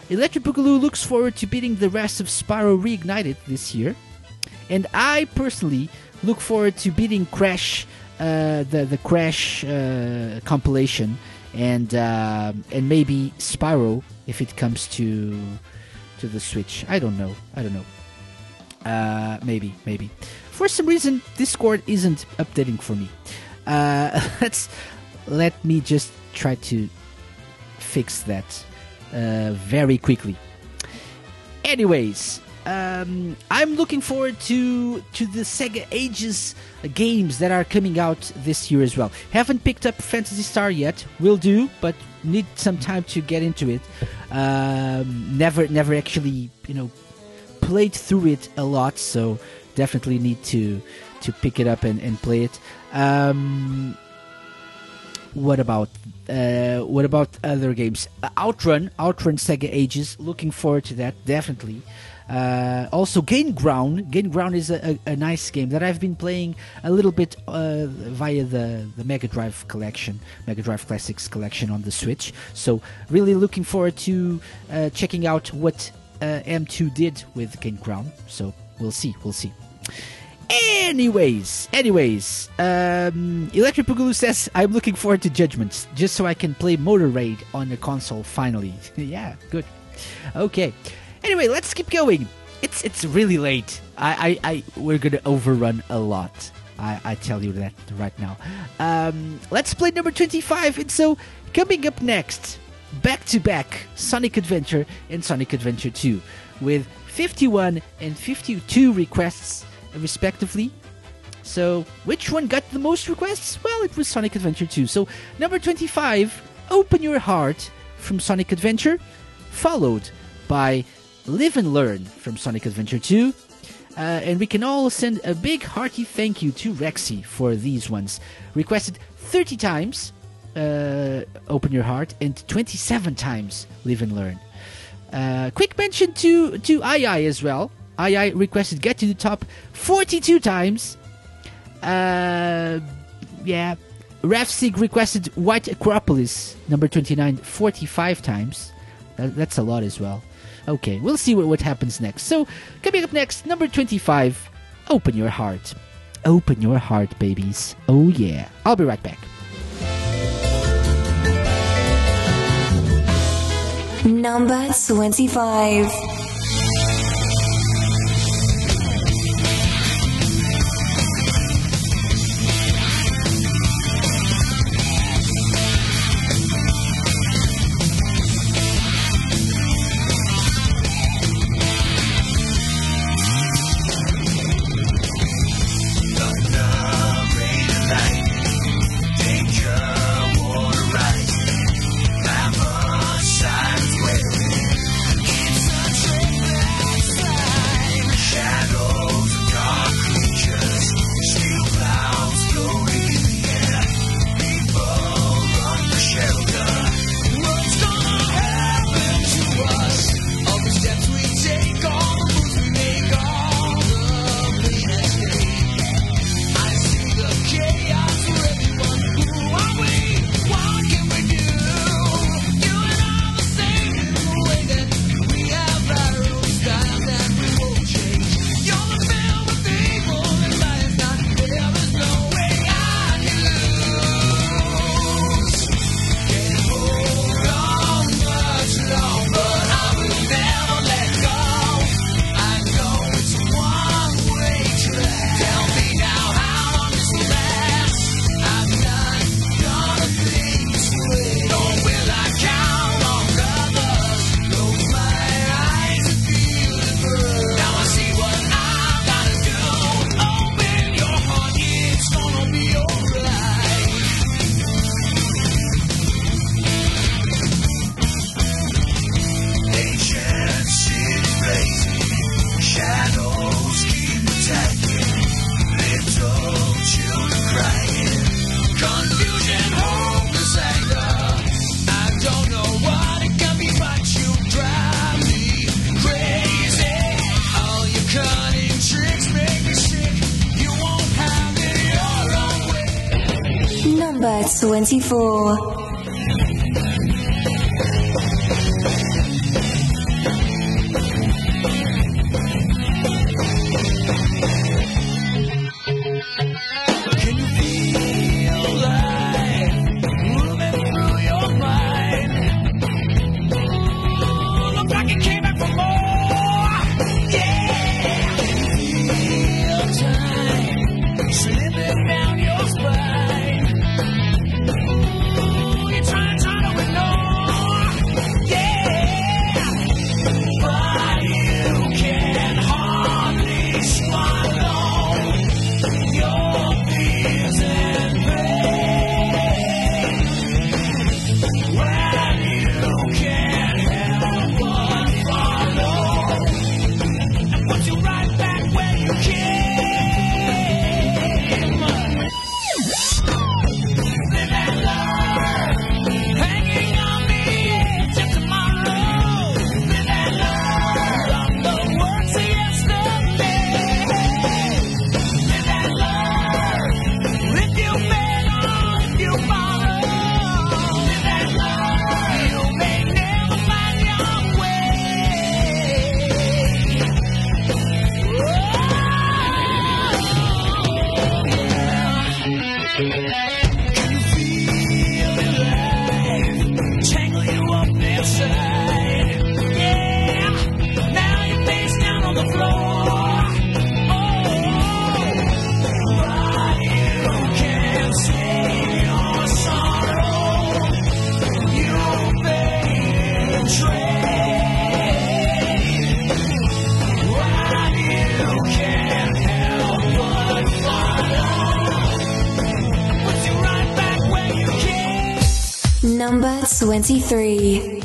Electric Boogaloo looks forward to beating the rest of Spyro Reignited this year. And I personally look forward to beating Crash, uh, the the Crash uh, compilation, and uh, and maybe Spyro if it comes to to the Switch. I don't know. I don't know. Uh, maybe, maybe. For some reason, Discord isn't updating for me. Uh, let's let me just try to fix that uh, very quickly. Anyways, um, I'm looking forward to to the Sega Ages games that are coming out this year as well. Haven't picked up Phantasy Star yet. Will do, but need some time to get into it. Um, never, never actually, you know, played through it a lot, so definitely need to to pick it up and, and play it. Um, what about uh, what about other games? Uh, Outrun, Outrun Sega Ages. Looking forward to that, definitely. Uh, also, Gain Ground. Gain Ground is a, a, a nice game that I've been playing a little bit uh, via the, the Mega Drive collection, Mega Drive Classics collection on the Switch. So, really looking forward to uh, checking out what M2 did with Gain Ground. So, we'll see, we'll see. Anyways, anyways, um, Electric Boogaloo says I'm looking forward to Judgments just so I can play Motor Raid on the console finally. yeah, good. Okay. Anyway, let's keep going. It's it's really late. I I, I we're gonna overrun a lot. I, I tell you that right now. Um, let's play number 25. And so, coming up next, back to back Sonic Adventure and Sonic Adventure 2 with 51 and 52 requests respectively. So, which one got the most requests? Well, it was Sonic Adventure 2. So, number 25, Open Your Heart from Sonic Adventure, followed by Live and Learn from Sonic Adventure 2. Uh, and we can all send a big hearty thank you to Rexy for these ones. Requested 30 times uh, Open Your Heart, and 27 times Live and Learn. Uh, quick mention to to II as well. II requested Get to the Top 42 times. Uh, yeah. Rafsig requested White Acropolis, number 29, 45 times. That, that's a lot as well. Okay, we'll see what, what happens next. So, coming up next, number 25, Open Your Heart. Open your heart, babies. Oh, yeah. I'll be right back. Number 25. Number 24. Can 23.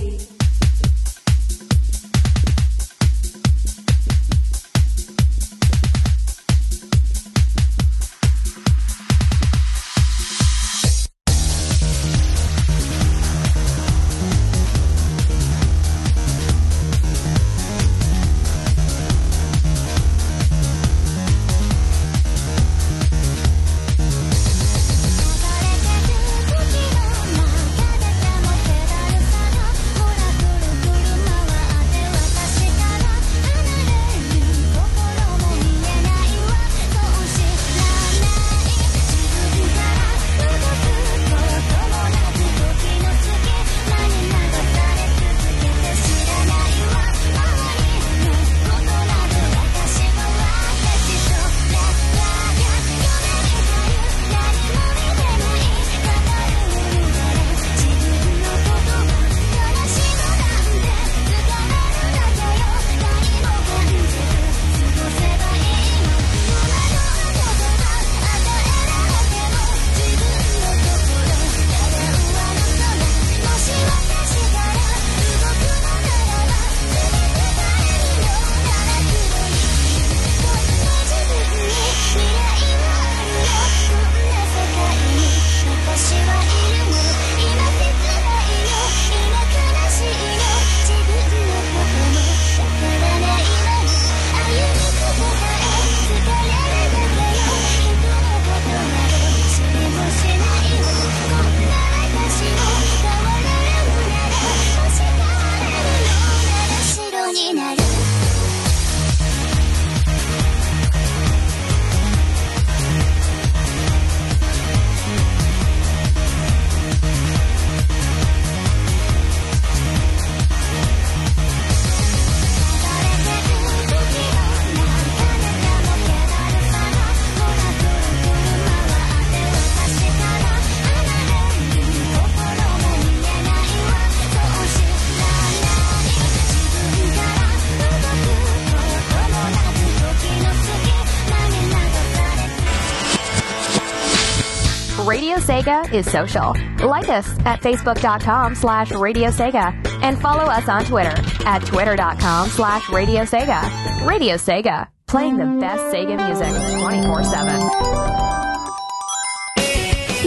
Sega is social. Like us at facebook.com slash Radio Sega and follow us on Twitter at twitter.com slash Radio Sega. Radio Sega, playing the best Sega music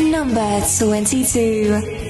24-7. Number 22.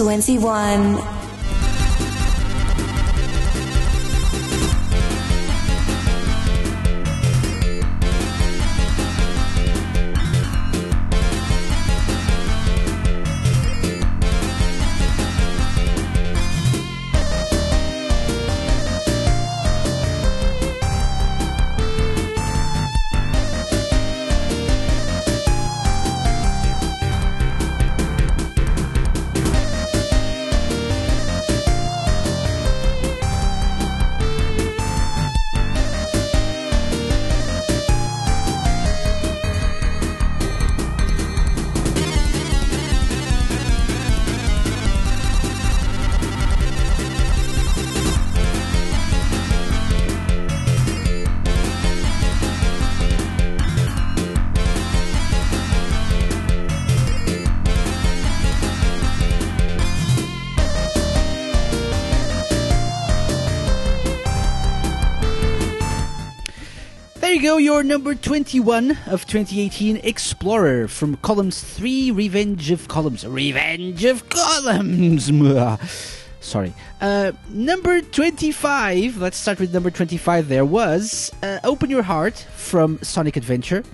21. your number 21 of 2018 Explorer from Columns 3 Revenge of Columns. Revenge of Columns! Sorry. Uh, number 25, let's start with number 25 there, was uh, Open Your Heart from Sonic Adventure.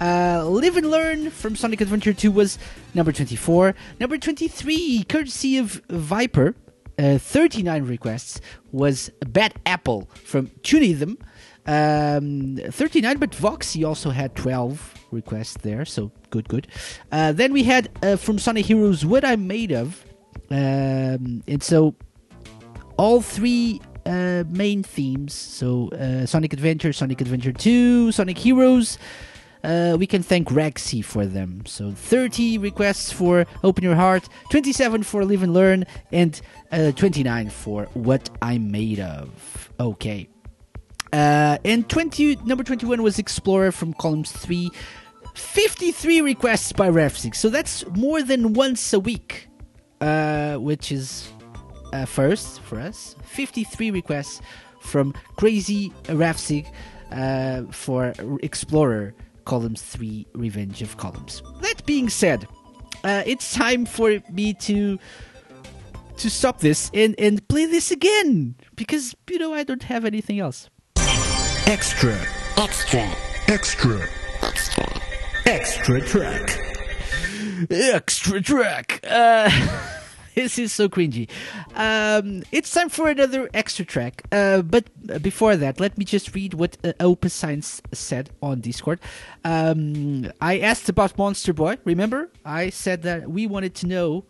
Uh, Live and Learn from Sonic Adventure 2 was number 24. Number 23, courtesy of Viper, uh, 39 requests, was Bad Apple from Tunism. Um, 39, but Voxy also had 12 requests there, so good, good. Uh, then we had uh, from Sonic Heroes What I'm Made Of. Um, and so all three uh, main themes so uh, Sonic Adventure, Sonic Adventure 2, Sonic Heroes. Uh, we can thank Rexy for them. So 30 requests for Open Your Heart, 27 for Live and Learn, and uh, 29 for What I'm Made Of. Okay. Uh, and 20 number 21 was Explorer from columns 3. 53 requests by Refsig. So that's more than once a week, uh, which is uh, first for us. 53 requests from Crazy Refsig uh, for Explorer columns 3 Revenge of Columns. That being said, uh, it's time for me to to stop this and, and play this again because you know I don't have anything else. Extra. Extra. Extra. Extra. Extra track. Extra track. Uh, this is so cringy. Um, it's time for another extra track. Uh, but before that, let me just read what uh, Opus Science said on Discord. Um, I asked about Monster Boy. Remember, I said that we wanted to know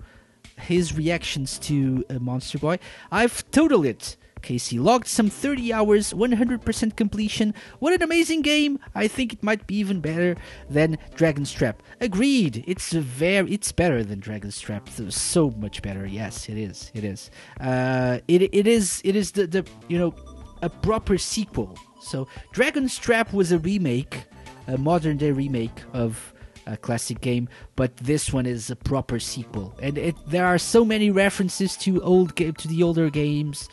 his reactions to uh, Monster Boy. I've totaled it. Casey logged some 30 hours, 100% completion. What an amazing game! I think it might be even better than Dragon's Trap. Agreed. It's very, it's better than Dragon's Trap. So much better. Yes, it is. It is. Uh, it it is it is the the you know a proper sequel. So Dragon's Trap was a remake, a modern day remake of a classic game, but this one is a proper sequel, and it there are so many references to old game to the older games,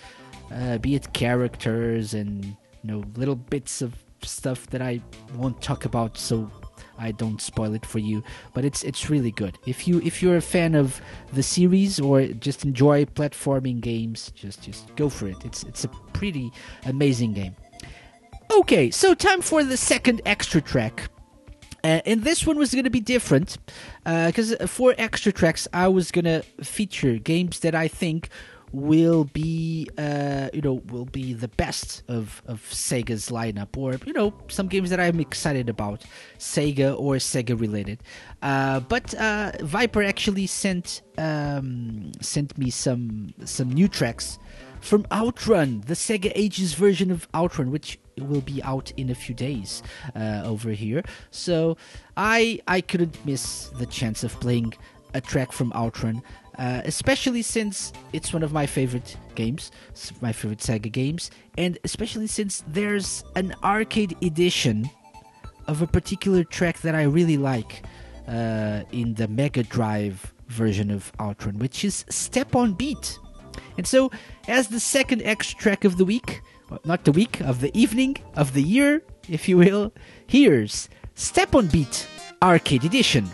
uh, be it characters and you know little bits of stuff that I won't talk about, so I don't spoil it for you. But it's it's really good. If you if you're a fan of the series or just enjoy platforming games, just just go for it. It's it's a pretty amazing game. Okay, so time for the second extra track. Uh, and this one was going to be different because for extra tracks, I was going to feature games that I think will be, uh, you know, will be the best of, of Sega's lineup, or you know, some games that I'm excited about, Sega or Sega related. Uh, but uh, Viper actually sent um, sent me some some new tracks from Outrun, the Sega Ages version of Outrun, which will be out in a few days uh, over here. So I I couldn't miss the chance of playing a track from Outrun, uh, especially since it's one of my favorite games, my favorite Sega games, and especially since there's an arcade edition of a particular track that I really like uh, in the Mega Drive version of Outrun, which is Step on Beat. And so, as the second extra track of the week, well, not the week, of the evening, of the year, if you will, here's Step on Beat Arcade Edition.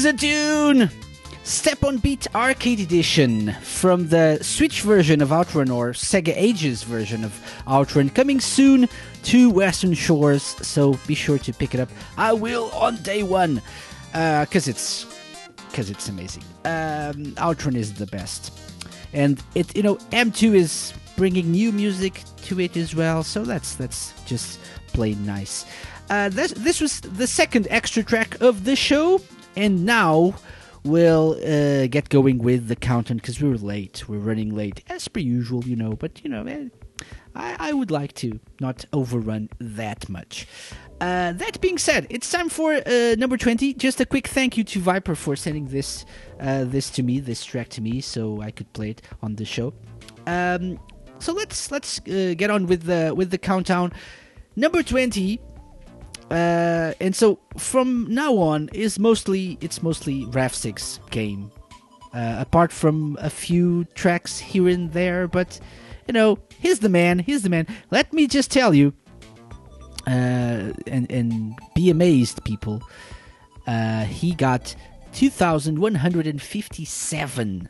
Is a tune! Step on Beat Arcade Edition from the Switch version of Outrun or Sega Ages version of Outrun coming soon to Western Shores, so be sure to pick it up. I will on day one, because it's because it's amazing. Um, Outrun is the best, and it you know M2 is bringing new music to it as well, so that's that's just plain nice. Uh, this this was the second extra track of the show, and now we'll uh, get going with the countdown because we're late. We're running late as per usual, you know. But you know, eh, I, I would like to not overrun that much. Uh, that being said, it's time for uh, number twenty. Just a quick thank you to Viper for sending this uh, this to me, this track to me, so I could play it on the show. Um, so let's let's uh, get on with the with the countdown. Number twenty uh, and so from now on is mostly it's mostly Rav Six game, uh, apart from a few tracks here and there. But you know, he's the man. He's the man. Let me just tell you, uh, and and be amazed, people. Uh, he got two thousand one hundred and fifty-seven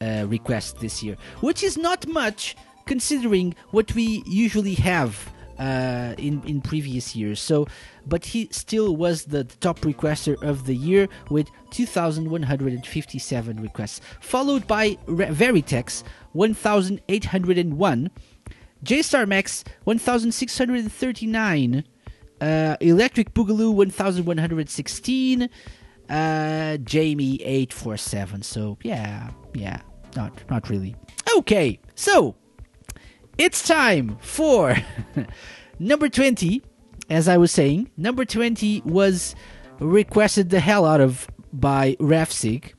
uh, requests this year, which is not much considering what we usually have uh, in in previous years. So, but he still was the top requester of the year with 2,157 requests, followed by Re- Veritex 1,801, JStar Max 1,639, uh, Electric Boogaloo 1,116, uh, Jamie 847. So yeah, yeah, not not really. Okay, so it's time for number 20 as i was saying number 20 was requested the hell out of by rafsig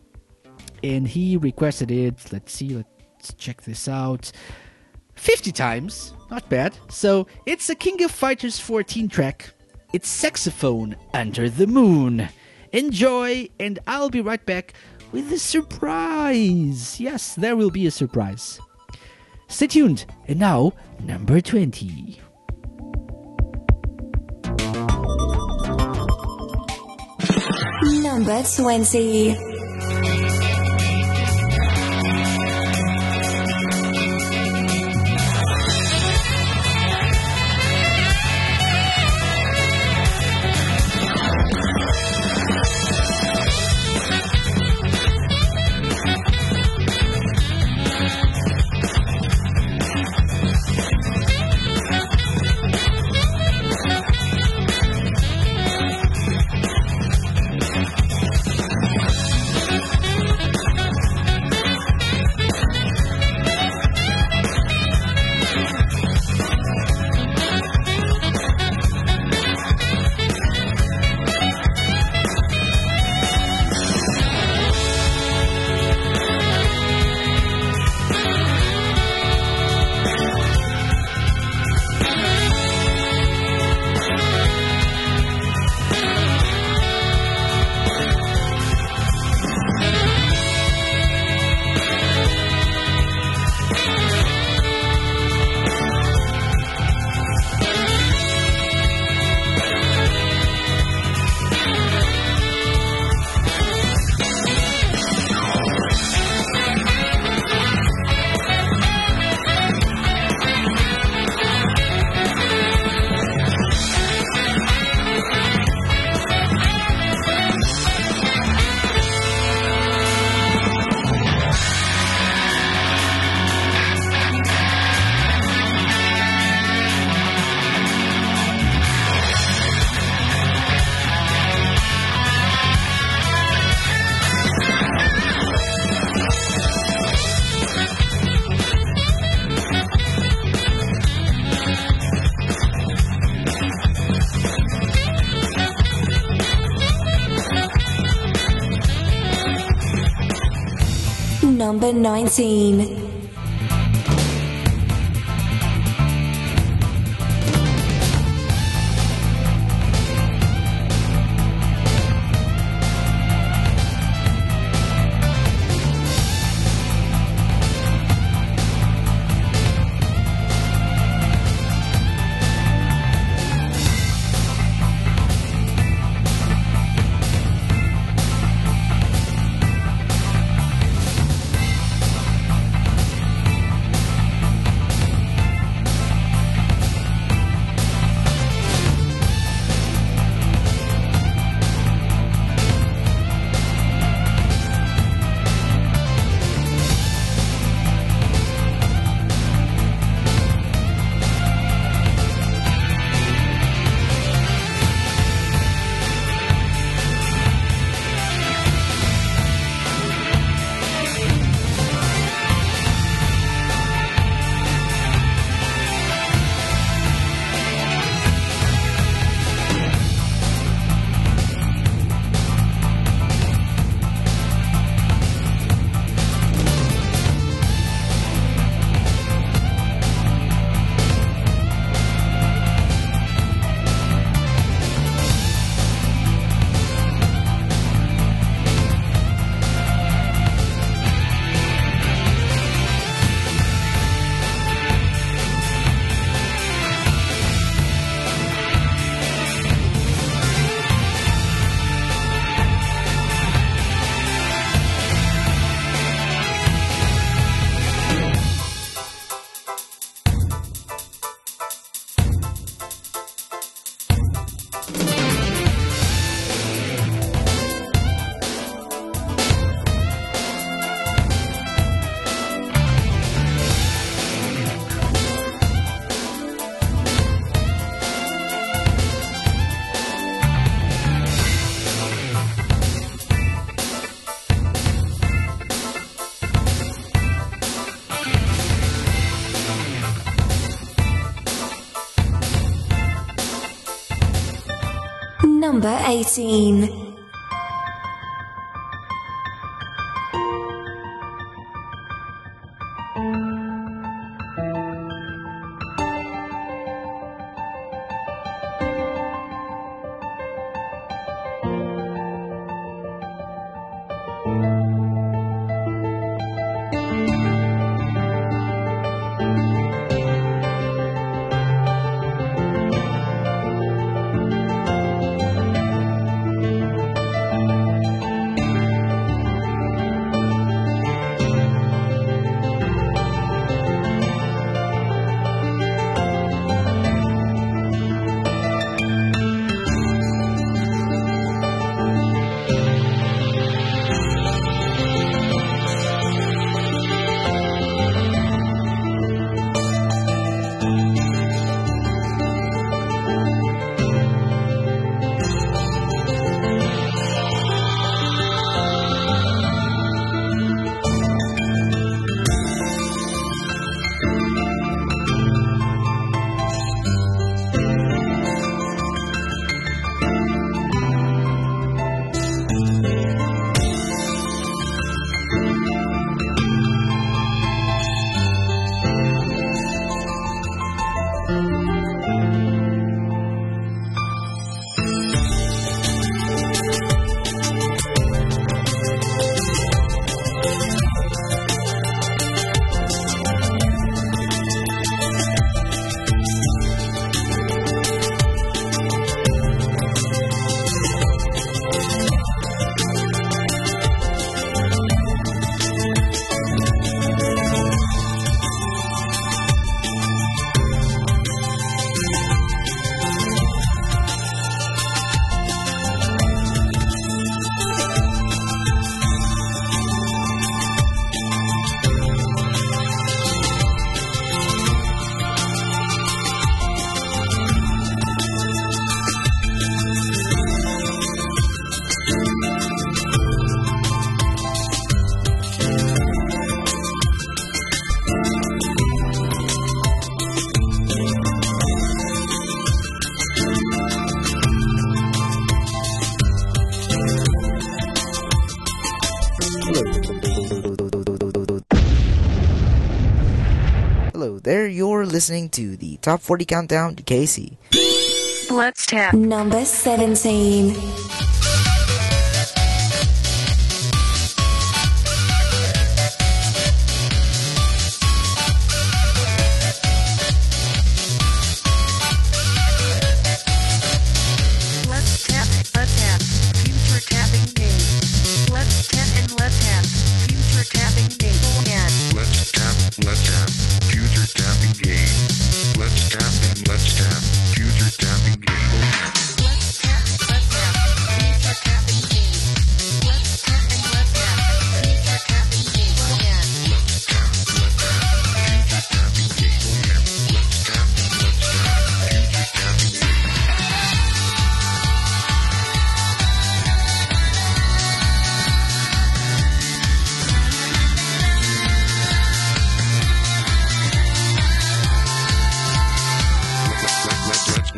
and he requested it. Let's see let's check this out. 50 times not bad. So it's a king of fighters 14 track. It's saxophone under the moon. Enjoy and i'll be right back with a surprise. Yes there will be a surprise Stay tuned. And now, number 20. Number 20. 19. 18. there you're listening to the Top 40 Countdown to KC. Let's tap. Number 17.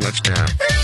Touchdown.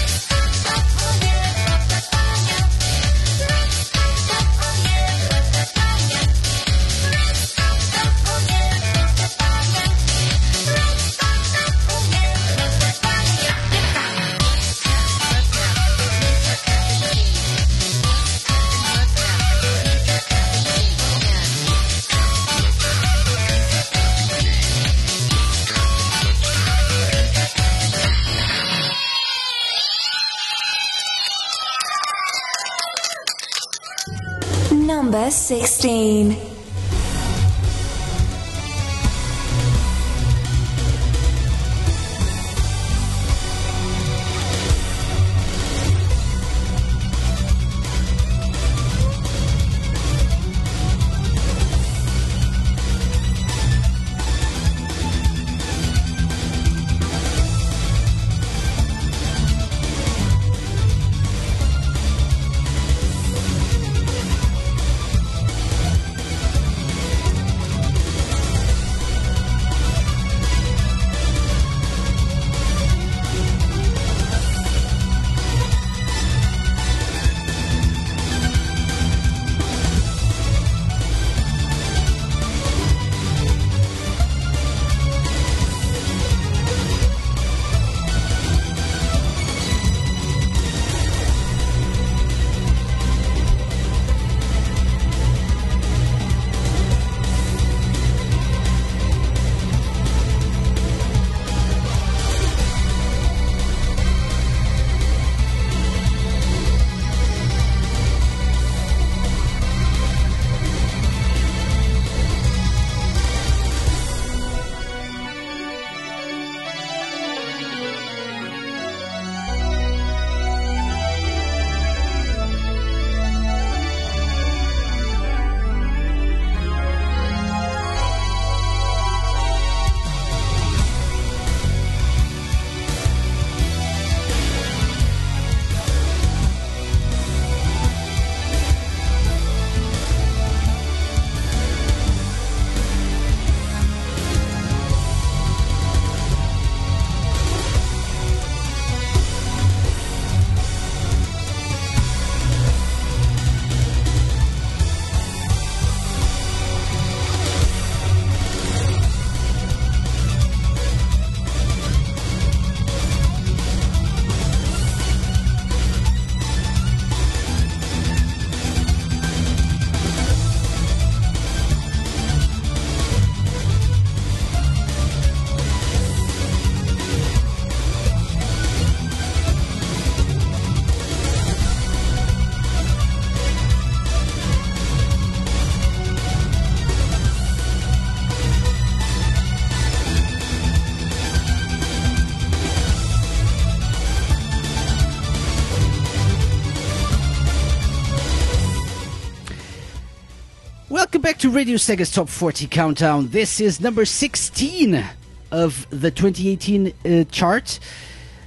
Back to Radio Sega's Top 40 Countdown. This is number 16 of the 2018 uh, chart.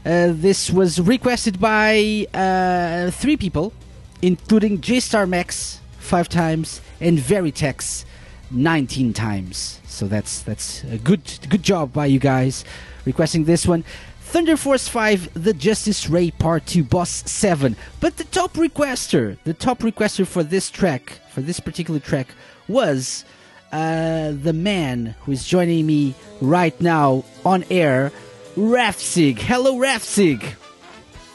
Uh, this was requested by uh, three people, including J Star Max five times and Veritex 19 times. So that's that's a good good job by you guys requesting this one. Thunder Force 5, The Justice Ray Part 2, Boss 7. But the top requester, the top requester for this track, for this particular track, was uh, the man who is joining me right now on air, Rafsig. Hello, Rafsig.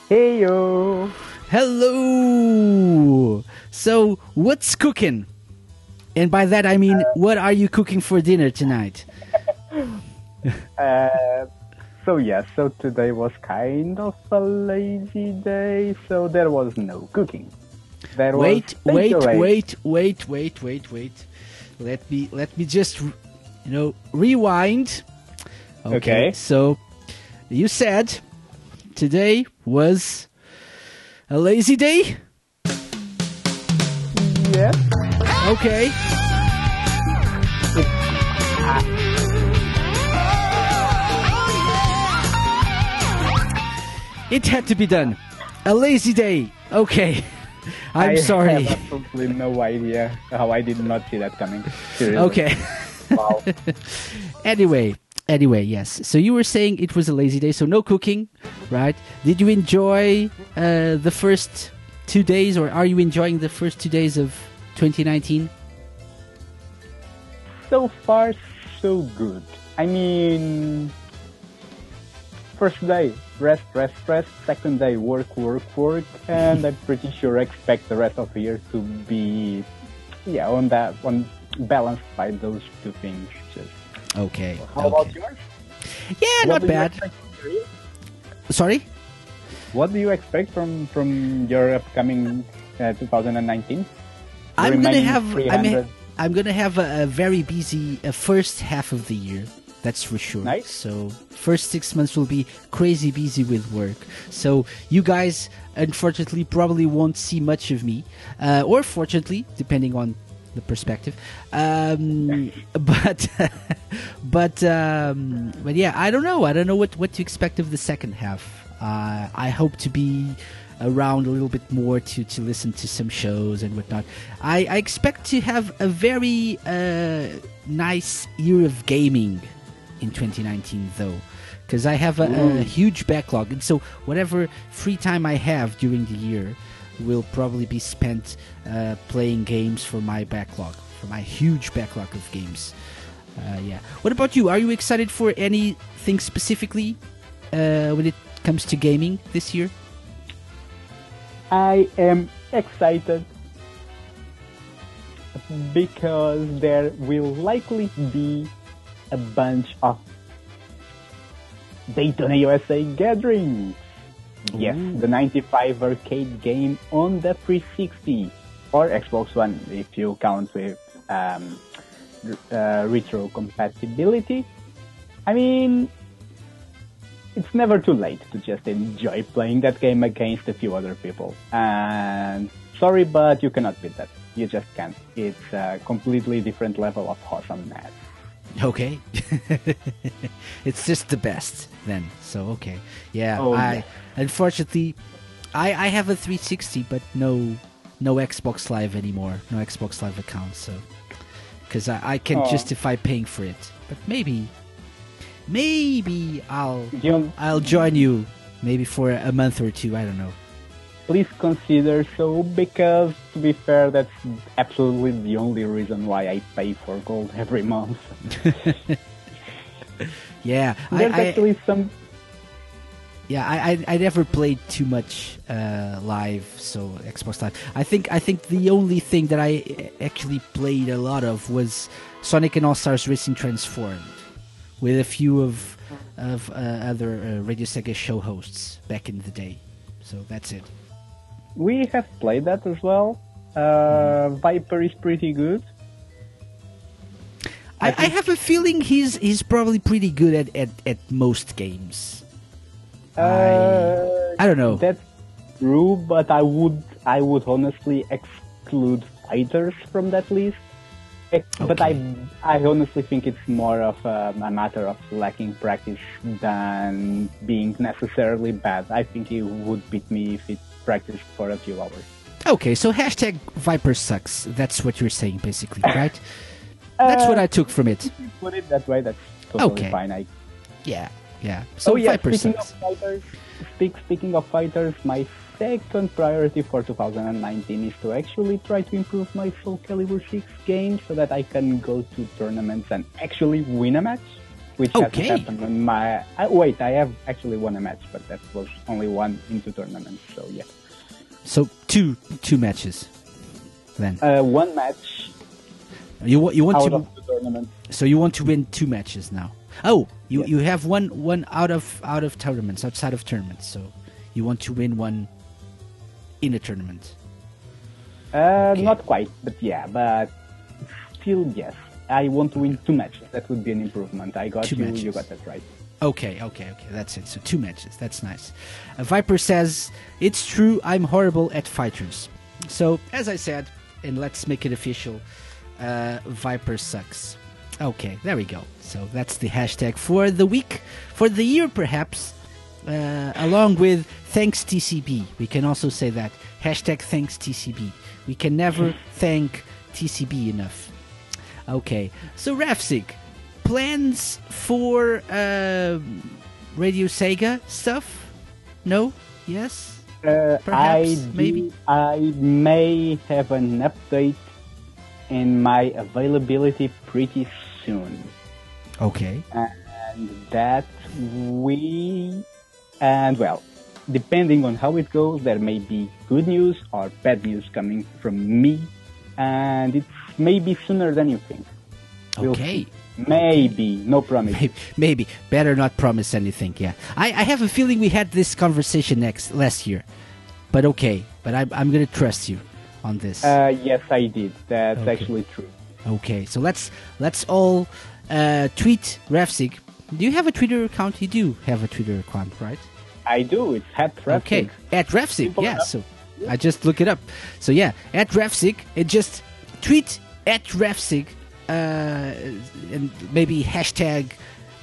Hey yo. Hello. So, what's cooking? And by that I mean, what are you cooking for dinner tonight? Uh, so yes, so today was kind of a lazy day, so there was no cooking. There wait, wait, wait, wait, wait, wait, wait. Let me let me just you know rewind. Okay. So you said today was a lazy day. Yes. Okay. It had to be done. A lazy day. Okay. I'm I sorry. I have absolutely no idea how I did not see that coming. Seriously. Okay. Wow. anyway, anyway, yes. So you were saying it was a lazy day, so no cooking, right? Did you enjoy uh, the first two days, or are you enjoying the first two days of 2019? so far, so good. I mean, first day, rest, rest, rest. Second day, work, work, work. And I'm pretty sure expect the rest of the year to be, yeah, on that, on balanced by those two things. Just Okay. how okay. about yours? Yeah, What not bad. expect from your year? Sorry. What do you expect from from your upcoming uh, 2019? I'm gonna have. I'm, I'm gonna have a, a very busy uh, first half of the year. That's for sure. Nice. So first six months will be crazy busy with work. So you guys, unfortunately, probably won't see much of me, uh, or fortunately, depending on the perspective. Um, but but um, but yeah, I don't know. I don't know what what to expect of the second half. Uh, I hope to be around a little bit more to, to listen to some shows and whatnot. I, I expect to have a very uh, nice year of gaming in 2019, though, because I have a, a huge backlog, and so whatever free time I have during the year will probably be spent uh, playing games for my backlog, for my huge backlog of games. Uh, yeah. What about you? Are you excited for anything specifically uh, when it comes to gaming this year? I am excited because there will likely be a bunch of Daytona USA gatherings. Yes, the 95 arcade game on the 360 or Xbox One if you count with um, uh, retro compatibility. I mean, it's never too late to just enjoy playing that game against a few other people. And sorry, but you cannot beat that. You just can't. It's a completely different level of awesomeness. Okay. it's just the best then. So okay. Yeah. Oh, I yeah. unfortunately I I have a 360 but no no Xbox Live anymore. No Xbox Live account, so cuz I I can Oh. justify paying for it. But maybe maybe I'll I'll join you maybe for a month or two, I don't know. Please consider so because, to be fair, that's absolutely the only reason why I pay for gold every month. Yeah. There's I, actually some Yeah, I, I I never played too much uh, live, so Xbox Live. I think I think the only thing that I uh, actually played a lot of was Sonic and All Stars Racing Transformed, with a few of of uh, other uh, Radio Sega show hosts back in the day. So that's it. We have played that as well. Uh, Viper is pretty good. I, I have a feeling he's he's probably pretty good at, at, at most games. Uh, I don't know. That's true, but I would I would honestly exclude fighters from that list. But I, I honestly think it's more of um, a matter of lacking practice than being necessarily bad. I think he would beat me if he practiced for a few hours. Okay, so hashtag Viper sucks. That's what you're saying, basically, right? That's what I took from it. Put it that way, that's totally Okay. fine. I, Yeah, yeah. So oh yeah, Viper speaking sucks. of fighters, speak, speaking of fighters, my second priority for 2019 is to actually try to improve my Soul Calibur 6 game so that I can go to tournaments and actually win a match, which Okay. hasn't happened in my. Uh, wait, I have actually won a match, but that was only one into tournaments. So yeah, So two two matches. Then uh, one match you you want to of the tournament. so you want to win two matches now. Oh, you you have one one out of out of tournaments outside of tournaments. So you want to win one in a tournament. Uh, Not quite, but yeah, but still yes. I want to win two matches. That would be an improvement. I got Two you. matches. You got that right. Okay, okay, okay. That's it. So two matches. That's nice. Uh, Viper says, It's true, I'm horrible at fighters. So, as I said, and let's make it official, uh, Viper sucks. Okay, there we go. So that's the hashtag for the week, for the year perhaps, uh, along with thanks TCB. We can also say that. Hashtag thanks TCB. We can never thank TCB enough. Okay, so Rafsig, plans for uh, Radio Sega stuff? No? Yes? Uh, Perhaps, I maybe? do- I may have an update in my availability pretty soon, Okay. and that we and well, depending on how it goes, there may be good news or bad news coming from me, and it's maybe sooner than you think. We'll Okay. see. Maybe, no promise. Maybe, maybe. Better not promise anything, yeah. I, I have a feeling we had this conversation next last year. But okay. But I'm, I'm going to trust you on this. Uh, yes, I did. That's Okay. actually true. Okay, so let's let's all uh, tweet Rafsig. Do you have a Twitter account? You do have a Twitter account, right? I do. It's hat Okay, at Refsig. Yeah, so I just look it up. So yeah, at Refsig, and just tweet at Refsig, uh, and maybe hashtag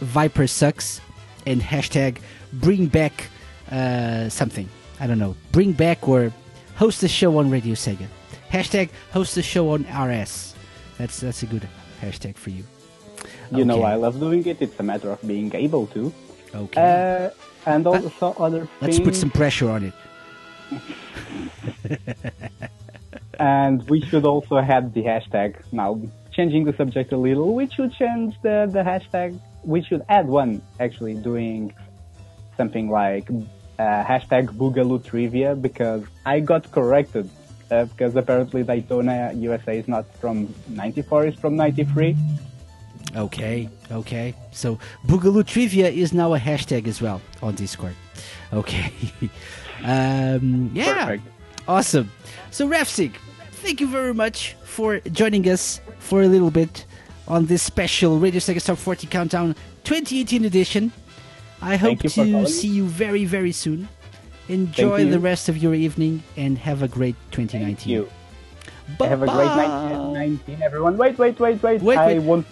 Viper sucks and hashtag bring back uh, something. I don't know, bring back or host the show on Radio Sega. Hashtag host the show on RS. That's that's a good hashtag for you. You know, I love doing it. It's a matter of being able to. Okay. Uh, and also other Let's put some pressure on it. And we should also have the hashtag. Now, changing the subject a little, we should change the, the hashtag. We should add one, actually, doing something like uh, hashtag Boogaloo Trivia because I got corrected. Uh, because apparently Daytona USA is not from 94, it's from 93. Okay, okay. So Boogaloo Trivia is now a hashtag as well on Discord. Okay. um, yeah. Perfect. Awesome. So Rafsig, thank you very much for joining us for a little bit on this special Radio Sega Top 40 Countdown 2018 edition. I hope to calling. see you very, very soon. Enjoy the rest of your evening and have a great 2019. Thank you. Have a great night, 19, everyone. Wait, wait, wait, wait. Wait, I wait. want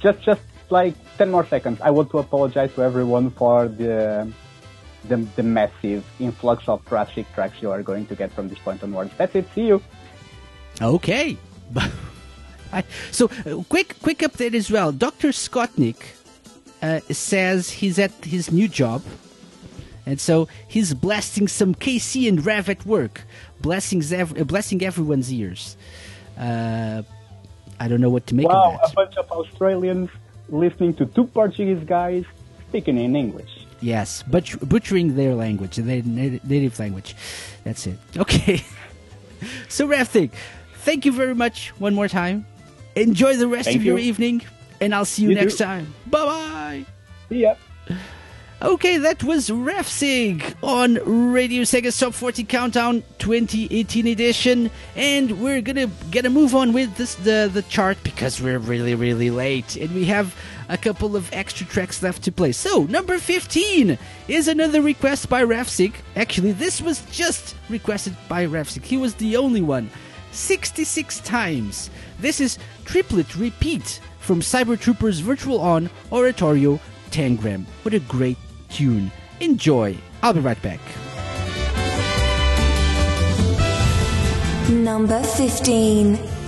just, just like 10 more seconds. I want to apologize to everyone for the the, the massive influx of traffic tracks you are going to get from this point onwards. That's it. See you. Okay. So, uh, quick, quick update as well. Dr. Skotnik uh, says he's at his new job, and so he's blasting some KC and Rev at work, blessings, ev- uh, blessing everyone's ears. Uh, I don't know what to make wow, of that. a bunch of Australians listening to two Portuguese guys speaking in English. Yes, but butchering their language, their na- native language. That's it. Okay. so, Rafthig, thank you very much one more time. Enjoy the rest Thank of your evening, and I'll see you, You next too. time. Bye bye. See ya. Okay, that was Refsig on Radio Sega's Top 40 Countdown 2018 edition, and we're gonna get a move on with this the the chart because we're really really late, and we have a couple of extra tracks left to play. So number 15 is another request by Refsig. Actually, this was just requested by Refsig. He was the only one 66 times. This is Triplet Repeat from Cyber Troopers Virtual On Oratorio Tangram. What a great tune. Enjoy. I'll be right back. Number 15.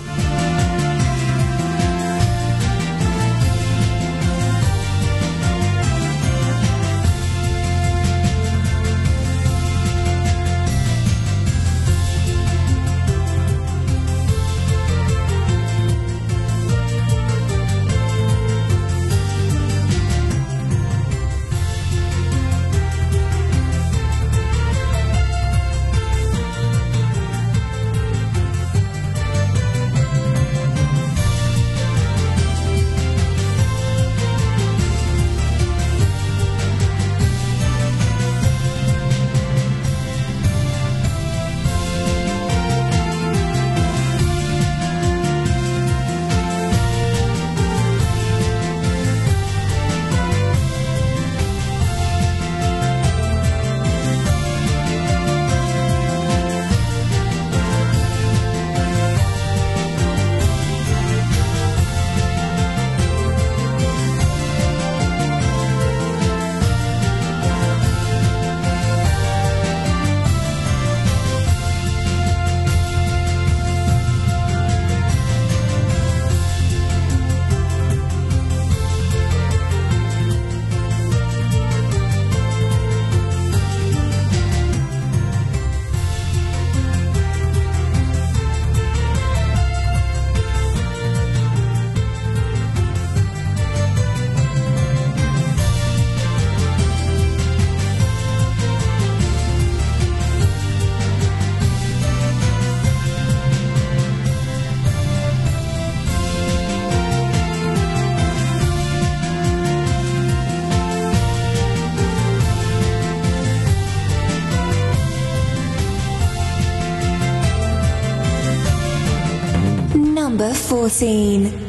Number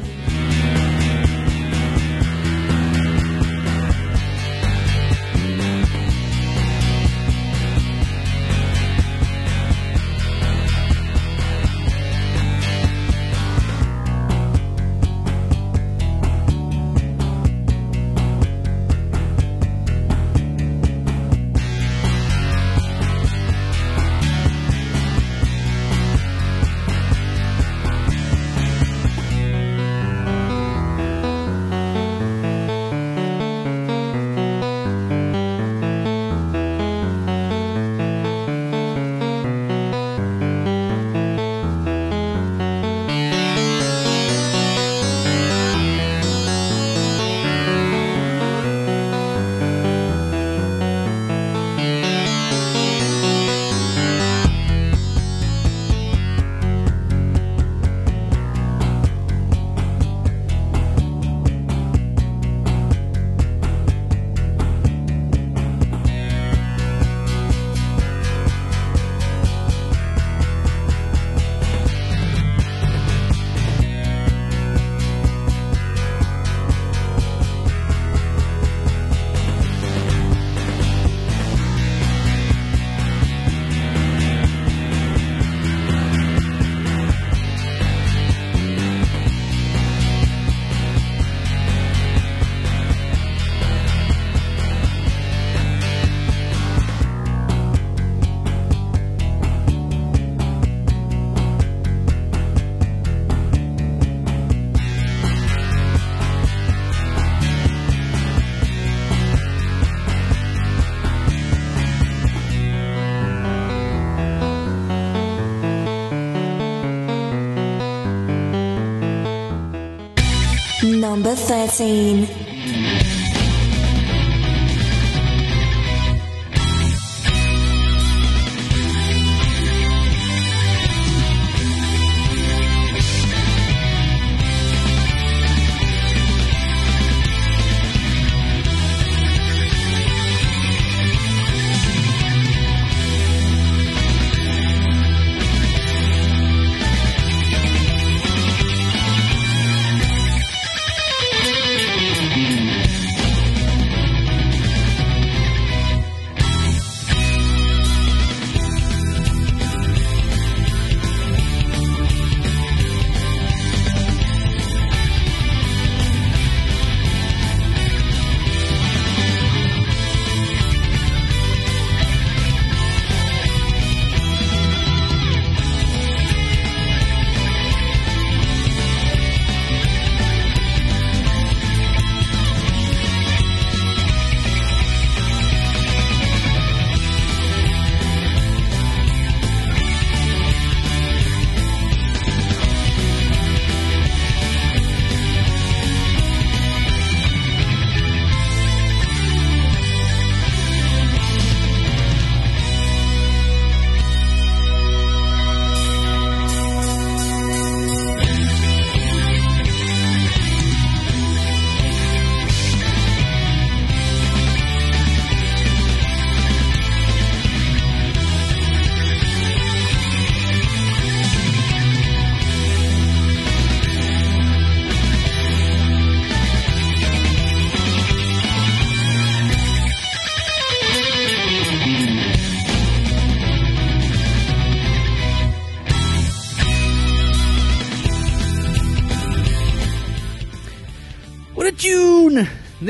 Number 13.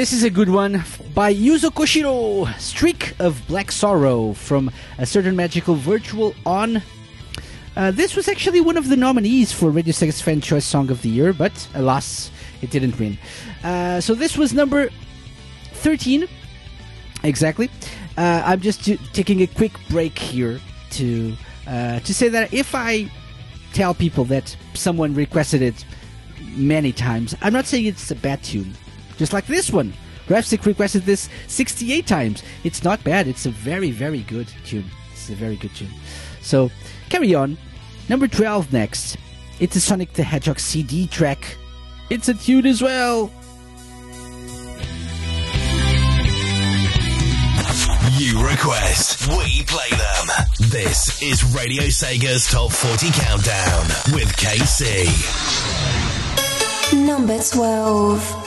This is a good one by Yuzo Koshiro, Streak of Black Sorrow from a certain magical virtual on. Uh, this was actually one of the nominees for Radio Sega's Fan Choice Song of the Year, but alas, it didn't win. Uh, so this was number 13, exactly. Uh, I'm just t- taking a quick break here to uh, to say that if I tell people that someone requested it many times, I'm not saying it's a bad tune. Just like this one. Rapsic requested this 68 times. It's not bad. It's a very, very good tune. It's a very good tune. So, carry on. Number 12 next. It's a Sonic the Hedgehog CD track. It's a tune as well. You request, we play them. This is Radio Sega's Top 40 Countdown with KC. Number 12.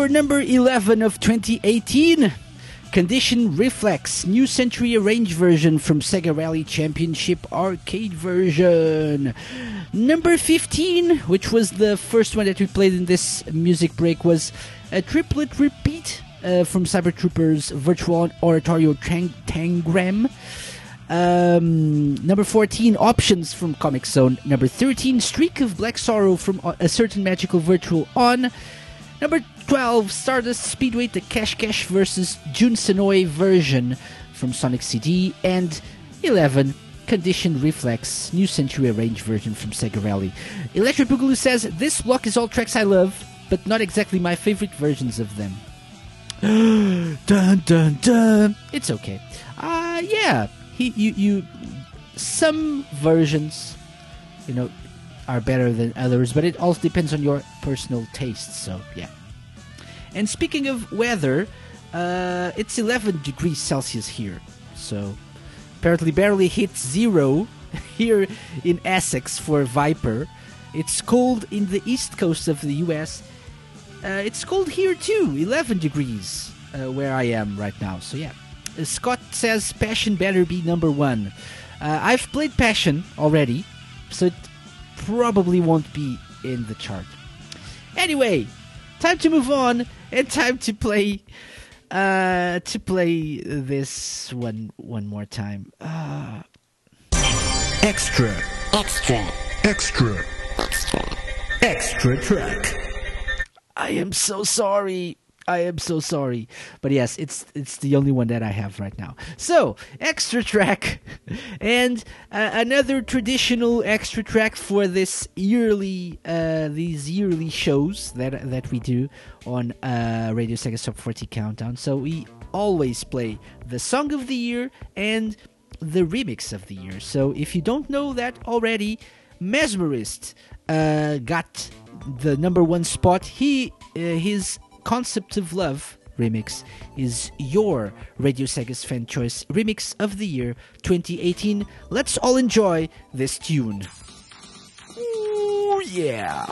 Your number 11 of 2018. Condition Reflex, New Century Arrange version from Sega Rally Championship arcade version. Number 15, which was the first one that we played in this music break, was a triplet repeat uh, from Cyber Troopers Virtual Oratorio Tang- Tangram. Um, number 14, Options from Comix Zone. Number 13, Streak of Black Sorrow from A Certain Magical Virtual On. Number 12, Stardust Speedway, the Cash Cash versus Jun Senoue version from Sonic CD. And 11, Conditioned Reflex, New Century Arrange version from Sega Rally. Electric Boogaloo says, This block is all tracks I love, but not exactly my favorite versions of them. dun dun dun. It's okay. Uh yeah. He you you some versions, you know, are better than others, but it also depends on your personal taste. So yeah. And speaking of weather, uh, it's 11 degrees Celsius here, so apparently barely hit zero here in Essex for Viper. It's cold in the east coast of the U.S. Uh, it's cold here too, 11 degrees uh, where I am right now. So yeah, Uh, Scott says Passion better be number one. Uh, I've played Passion already, so it probably won't be in the chart. Anyway, time to move on and time to play uh to play this one one more time. Uh, extra, extra, extra, extra, extra track. I am so sorry. I am so sorry, but yes, it's it's the only one that I have right now. So extra track, and uh, another traditional extra track for this yearly uh, these yearly shows that that we do on uh, Radio Sega Top 40 Countdown. So we always play the song of the year and the remix of the year. So if you don't know that already, Mesmerist uh, got the number one spot. He uh, his concept of love remix is your Radio Sega's fan choice remix of the year 2018. Let's all enjoy this tune. Ooh, yeah.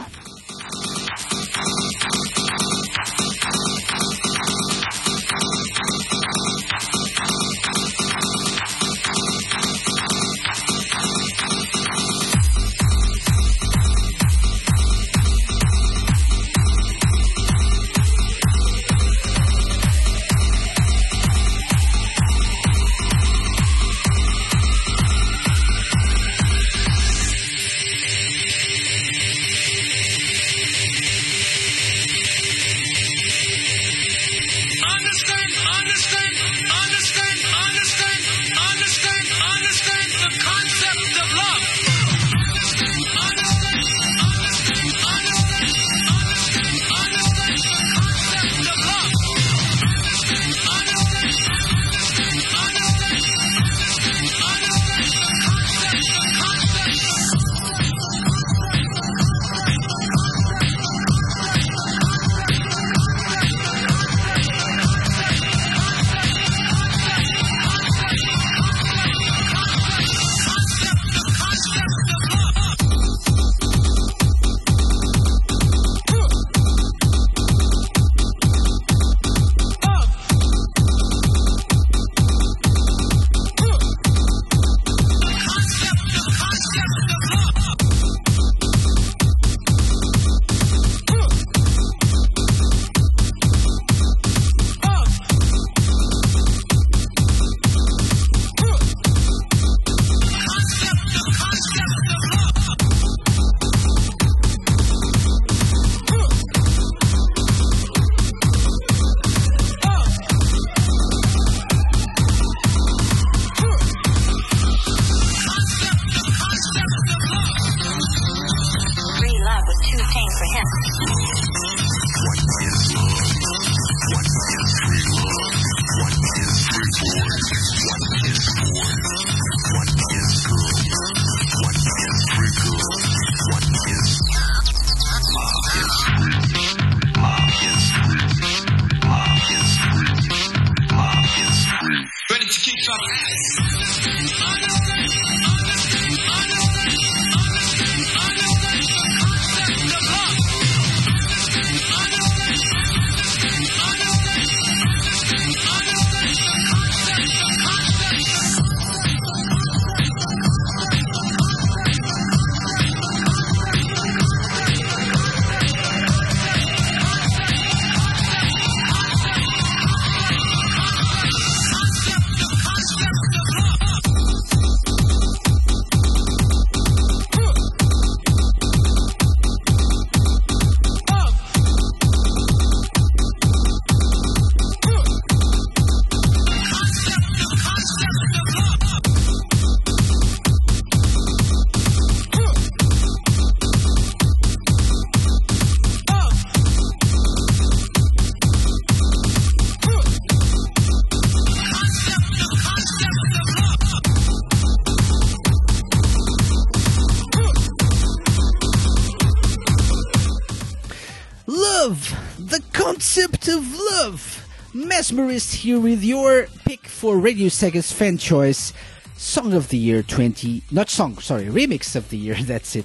Mesmerist here with your pick for Radio Sega's fan choice song of the year 20 not song sorry remix of the year that's it.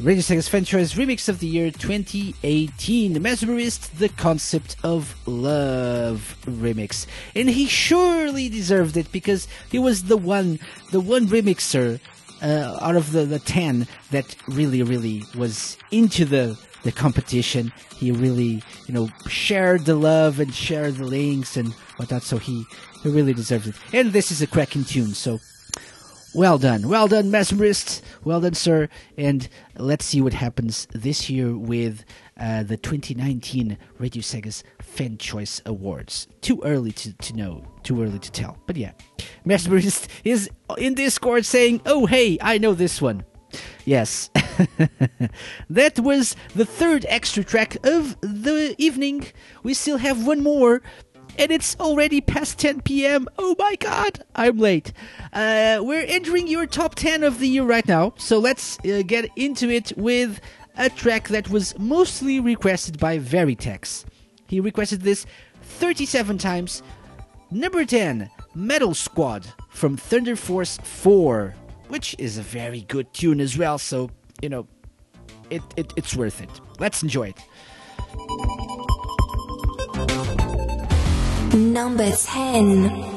Radio Sega's fan choice remix of the year 2018 Mesmerist the concept of love remix. And he surely deserved it because he was the one the one remixer uh, out of the, the 10 that really really was into the the competition. He really you know shared the love and shared the links and whatnot so he he really deserves it. And this is a cracking tune so well done. Well done mesmerist well done sir. And let's see what happens this year with uh, the 2019 radio sega's fan choice awards. Too early to, to know too early to tell. But yeah mesmerist is in discord saying oh hey i know this one Yes. that was the third extra track of the evening. We still have one more. And it's already past 10 p.m. Oh my god, I'm late. Uh, we're entering your top 10 of the year right now, so let's uh, get into it with a track that was mostly requested by Veritex. He requested this 37 times. Number 10, Metal Squad from Thunder Force 4 which is a very good tune as well. So you know, it, it it's worth it. Let's enjoy it. Number 10.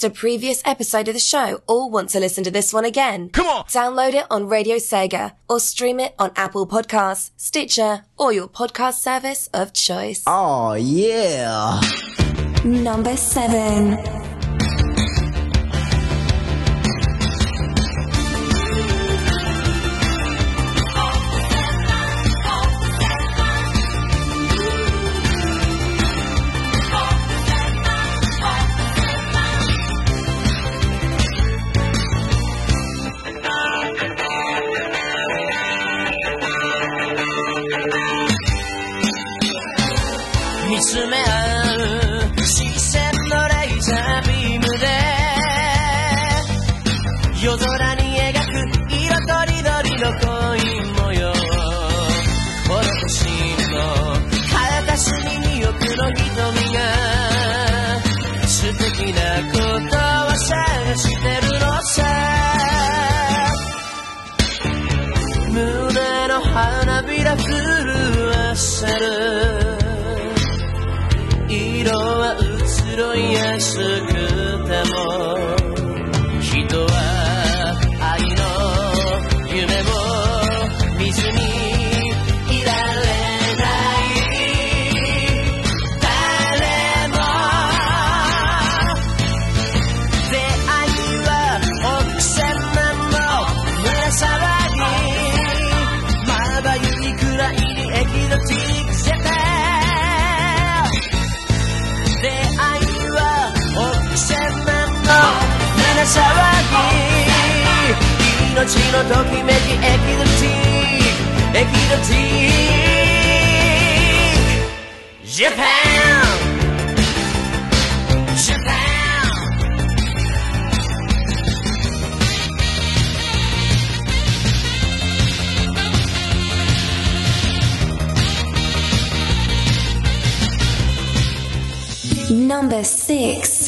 Missed a previous episode of the show or want to listen to this one again, come on! Download it on Radio Sega or stream it on Apple Podcasts, Stitcher, or your podcast service of choice. Oh, yeah. Number 7.「見つめ合う視線のレイザービームで夜空に描く色とりどりの恋模様この星の片隅に奥の瞳が素敵なことを探してるのさ胸の花びら震わせる。安くても命のときめきエキゾチックエキゾチック Japan Japan Number 6.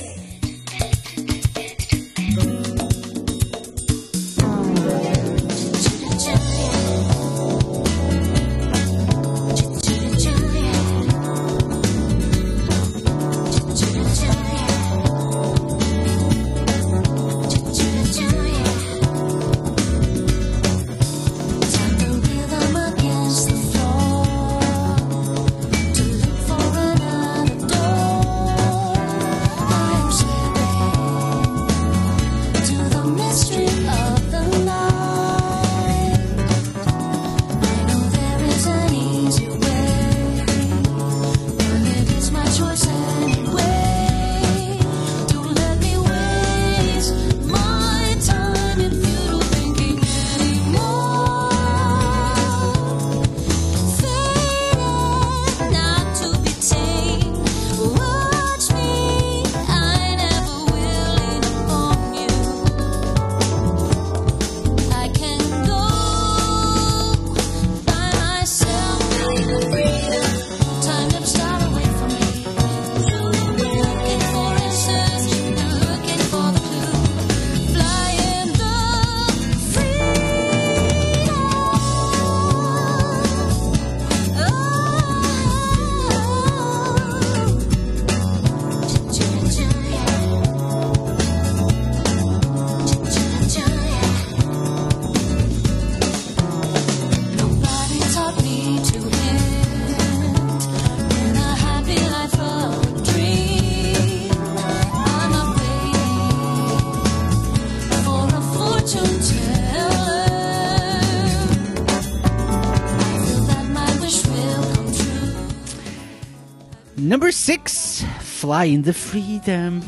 Number six, Fly in the Freedom.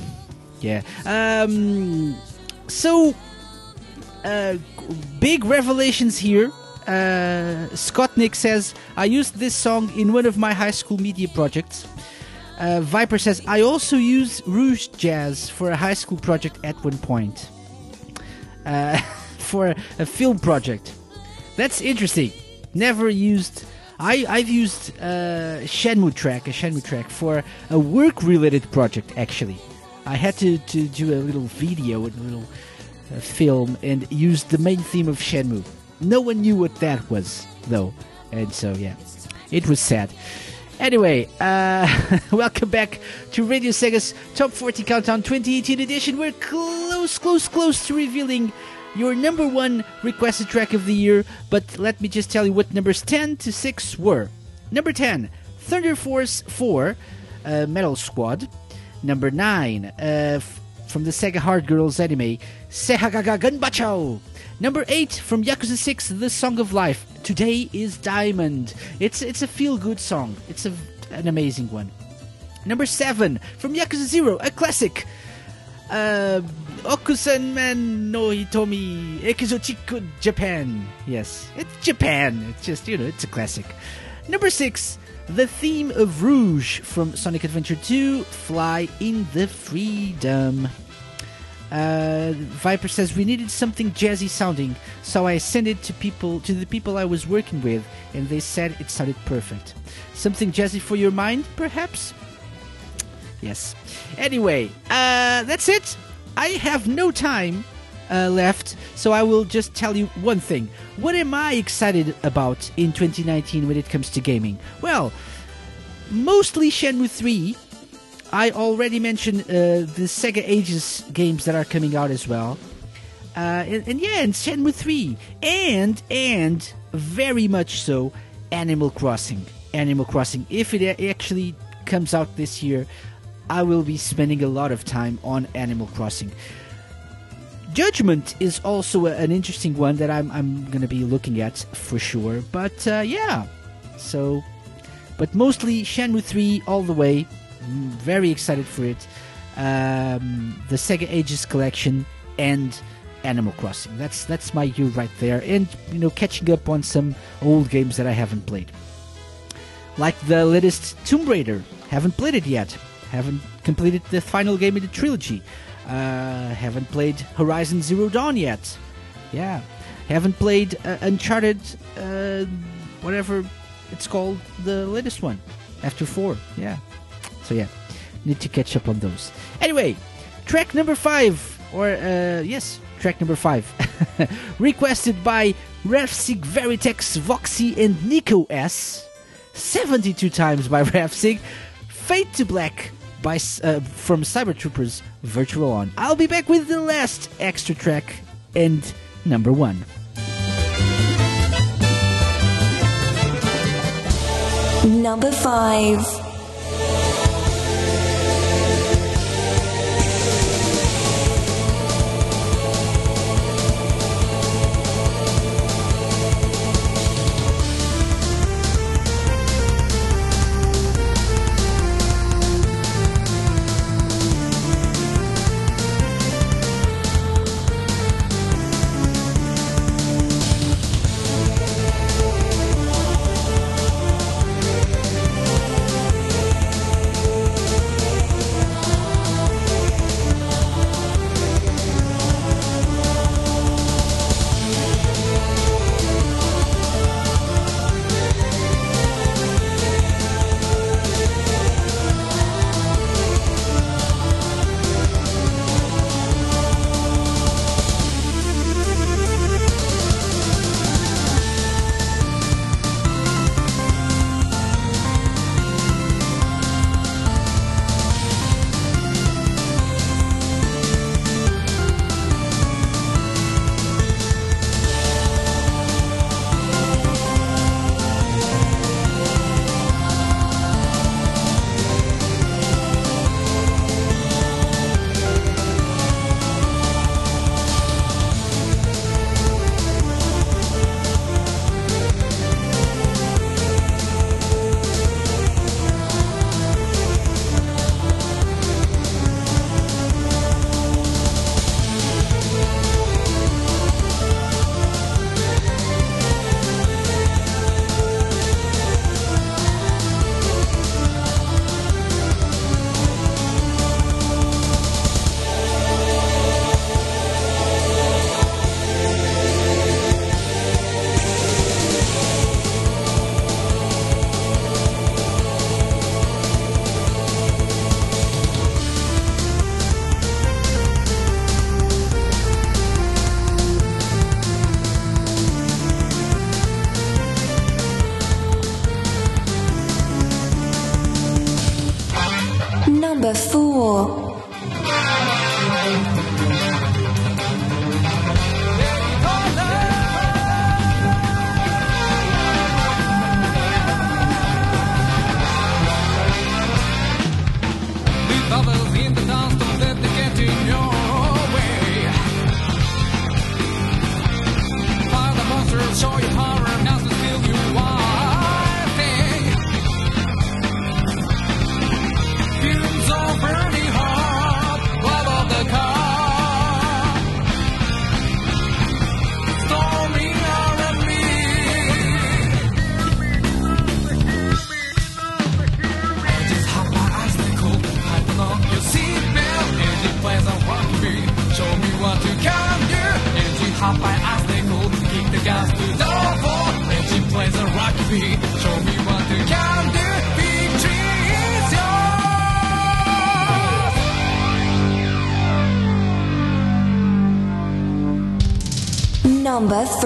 Yeah. Um. So, uh, big revelations here. Uh, Scott Nick says, I used this song in one of my high school media projects. Uh, Viper says, I also used Rouge Jazz for a high school project at one point. Uh, for a film project. That's interesting. Never used. I, I've used uh, Shenmue track, a Shenmue track, for a work related project actually. I had to, to do a little video, a little uh, film, and used the main theme of Shenmue. No one knew what that was, though. And so, yeah, it was sad. Anyway, uh, welcome back to Radio Sega's Top 40 Countdown 2018 edition. We're close, close, close to revealing your number one requested track of the year, but let me just tell you what numbers 10 to 6 were. Number 10, Thunder Force 4, uh, Metal Squad. Number 9, uh, f- from the Sega Hard Girls anime, Sehagaga Gunbachao. Number 8, from Yakuza 6, The Song of Life, Today is Diamond. It's, it's a feel good song, it's a, an amazing one. Number 7, from Yakuza 0, a classic. Uh, Okusen Man no Hitomi Ekizochiku Japan. Yes, it's Japan. It's just, you know, it's a classic. Number 6, the theme of Rouge from Sonic Adventure 2, Fly in the Freedom. Uh, Viper says we needed something jazzy sounding, so I sent it to people to the people I was working with, and they said it sounded perfect. Something jazzy for your mind, perhaps? Yes. Anyway, uh, that's it. I have no time uh, left, so I will just tell you one thing. What am I excited about in 2019 when it comes to gaming? Well, mostly Shenmue 3. I already mentioned uh, the Sega Ages games that are coming out as well. Uh, and, and yeah, and Shenmue 3. And, and, very much so, Animal Crossing. Animal Crossing. If it actually comes out this year, I will be spending a lot of time on Animal Crossing. Judgment is also an interesting one that I'm, I'm to be looking at for sure. But uh, yeah, so, but mostly Shenmue 3 all the way. Mm, Very excited for it. Um, the Sega Ages collection and Animal Crossing. That's that's my year right there. And you know, catching up on some old games that I haven't played, like the latest Tomb Raider. Haven't played it yet. Haven't completed the final game in the trilogy. Uh, haven't played Horizon Zero Dawn yet. Yeah, haven't played uh, Uncharted, uh, whatever it's called, the latest one after four. Yeah, so yeah, need to catch up on those. Anyway, track number five, or uh, yes, track number five, requested by Refsig Veritex, Voxy, and Nico S. 72 times by Refsig. Fade to Black by uh, from Cyber Troopers Virtual On. I'll be back with the last extra track and number one. Number 5.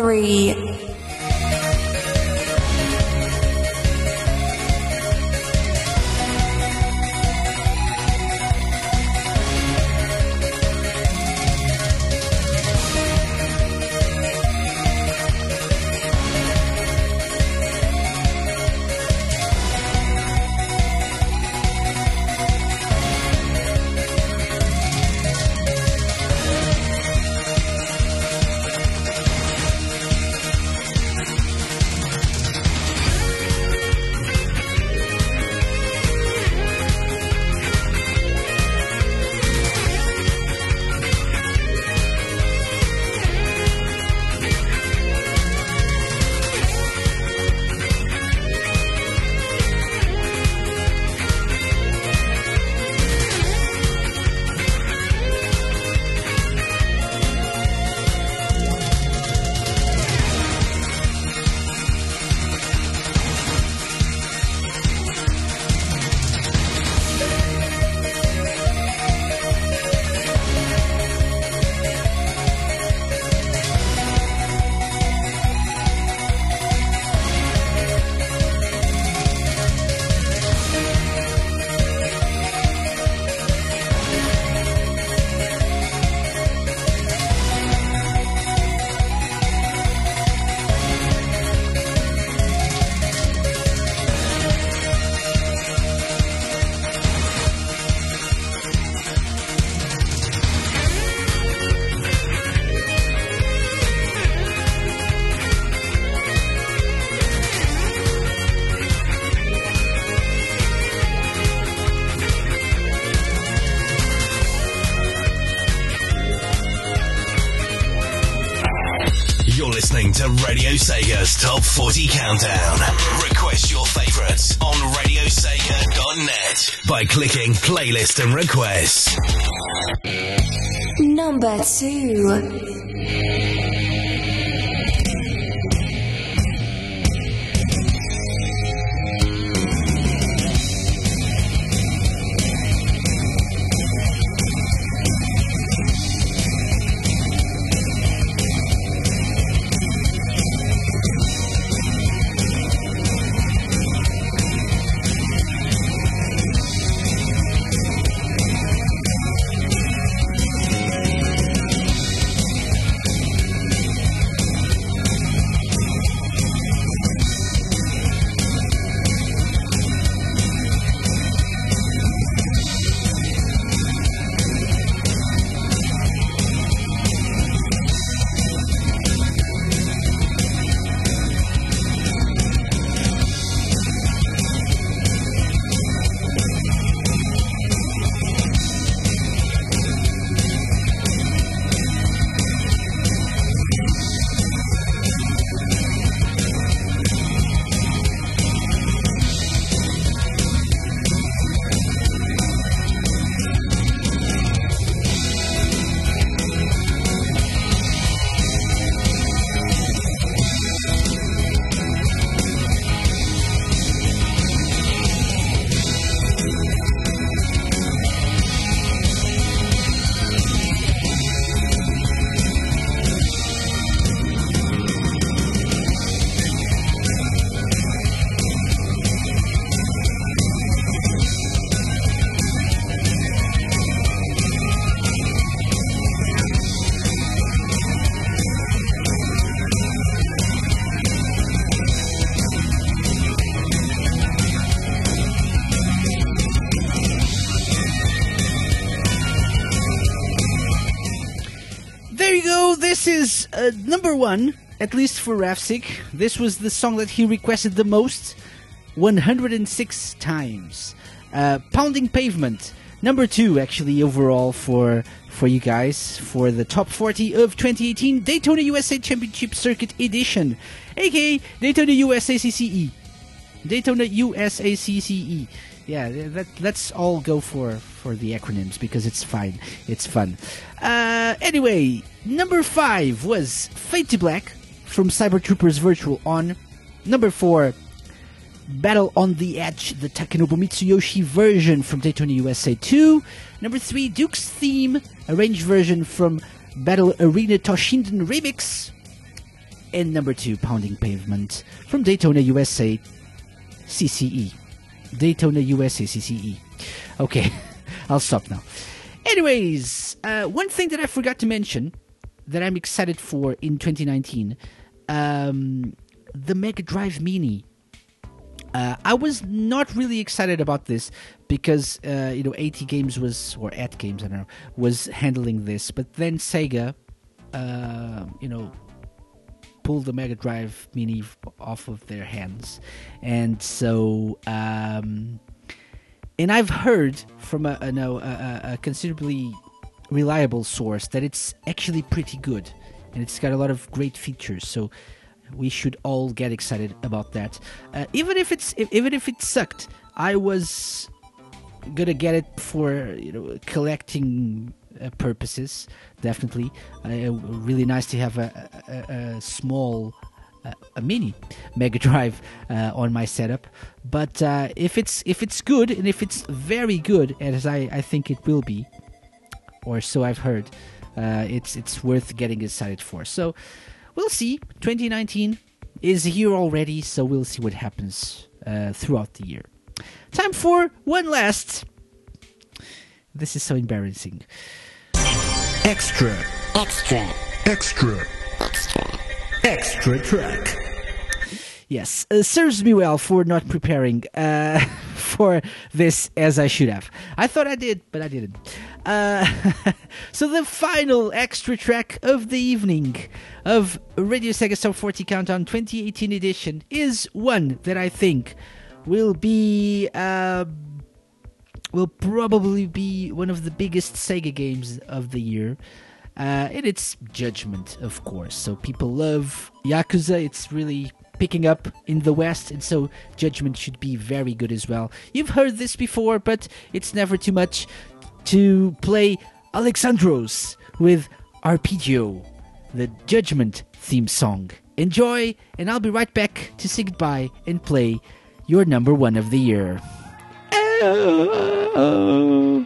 Number Top 40 Countdown. Request your favorites on radiosega.net by clicking Playlist and request. Number 2. Number one, at least for Rafsik. This was the song that he requested the most, 106 times. Uh, Pounding Pavement, number two, actually, overall for for you guys for the top 40 of 2018 Daytona USA Championship Circuit Edition, aka Daytona USACCE. E. Daytona USACCE. E. Yeah, that, let's all go for for the acronyms because it's fine. It's fun. Uh, anyway, number five was Fade to Black from Cyber Troopers Virtual On. Number 4, Battle on the Edge, the Takenobu Mitsuyoshi version from Daytona USA 2. Number 3, Duke's Theme, arranged version from Battle Arena Toshinden Remix. And number 2, Pounding Pavement from Daytona USA CCE. Daytona USA CCE. Okay, I'll stop now. Anyways, uh, one thing that I forgot to mention that I'm excited for in 2019 um, the Mega Drive Mini. Uh, I was not really excited about this because uh, you know AT Games was or At Games I don't know was handling this, but then Sega, uh, you know, pulled the Mega Drive Mini off of their hands, and so um, and I've heard from a, a, a, a- considerably reliable source that it's actually pretty good, and it's got a lot of great features. So we should all get excited about that. Uh, even if it's if, even if it sucked, I was gonna get it for you know collecting uh, purposes. Definitely, uh, really nice to have a, a- a small. Uh, a mini Mega Drive uh, on my setup, but uh, if it's if it's good and if it's very good, as I, I think it will be, or so I've heard, uh, it's it's worth getting excited for. So we'll see. 2019 is here already, so we'll see what happens uh, throughout the year. Time for one last. This is so embarrassing. Extra. Extra. Extra. Extra track. Yes, uh, serves me well for not preparing uh, for this as I should have. I thought I did, but I didn't. Uh, so the final extra track of the evening of Radio Sega Top 40 Countdown 2018 edition is one that I think will be uh, will probably be one of the biggest Sega games of the year. Uh, and it's Judgment, of course. So people love Yakuza. It's really picking up in the West, and so Judgment should be very good as well. You've heard this before, but it's never too much to play Alexandros with Arpeggio, the Judgment theme song. Enjoy, and I'll be right back to say goodbye and play your number one of the year. Oh.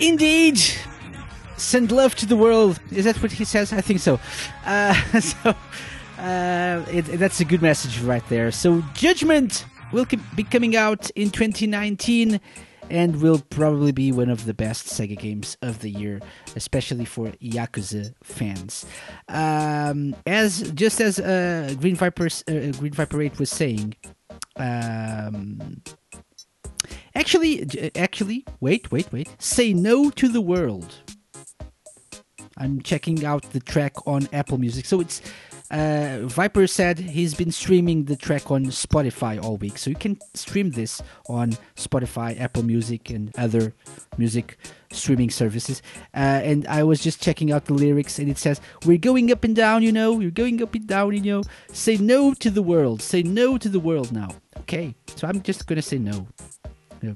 Indeed. Send love to the world. Is that what he says? I think so. Uh, so uh, it, that's a good message right there. So Judgment will be coming out in 2019 and will probably be one of the best Sega games of the year, especially for Yakuza fans. Um, as just as uh, Green Viper uh, Green Viper 8 was saying, um, actually, actually, wait, wait, wait. Say no to the world. I'm checking out the track on Apple Music. So it's uh, Viper said he's been streaming the track on Spotify all week. So you can stream this on Spotify, Apple Music, and other music streaming services. Uh, and I was just checking out the lyrics, and it says, We're going up and down, you know, we're going up and down, you know. Say no to the world. Say no to the world now. Okay. So I'm just to say no. You know,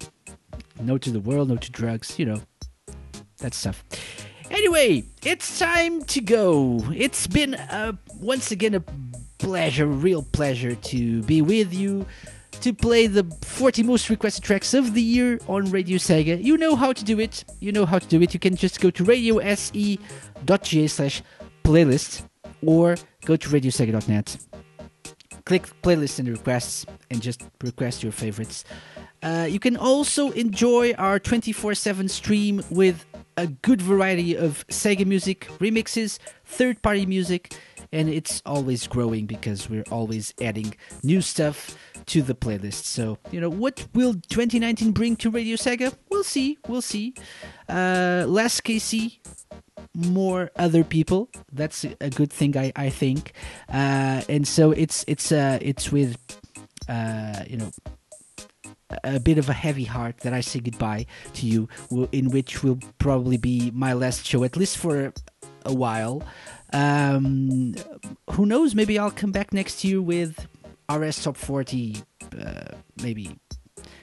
no to the world, no to drugs, you know, that stuff. Anyway, it's time to go. It's been a, once again a pleasure, real pleasure to be with you to play the 40 most requested tracks of the year on Radio Sega. You know how to do it. You know how to do it. You can just go to radiose.ga slash playlist or go to radiosega.net. Click playlist and requests and just request your favorites. Uh, you can also enjoy our 24 7 stream with a good variety of Sega music, remixes, third party music, and it's always growing because we're always adding new stuff to the playlist. So, you know, what will 2019 bring to Radio Sega? We'll see, we'll see. Uh, less KC, more other people. That's a good thing, I, I think. Uh, and so it's it's uh, it's with uh, you know a bit of a heavy heart that I say goodbye to you, in which will probably be my last show, at least for a while. Um, who knows? Maybe I'll come back next year with RS Top 40, uh, maybe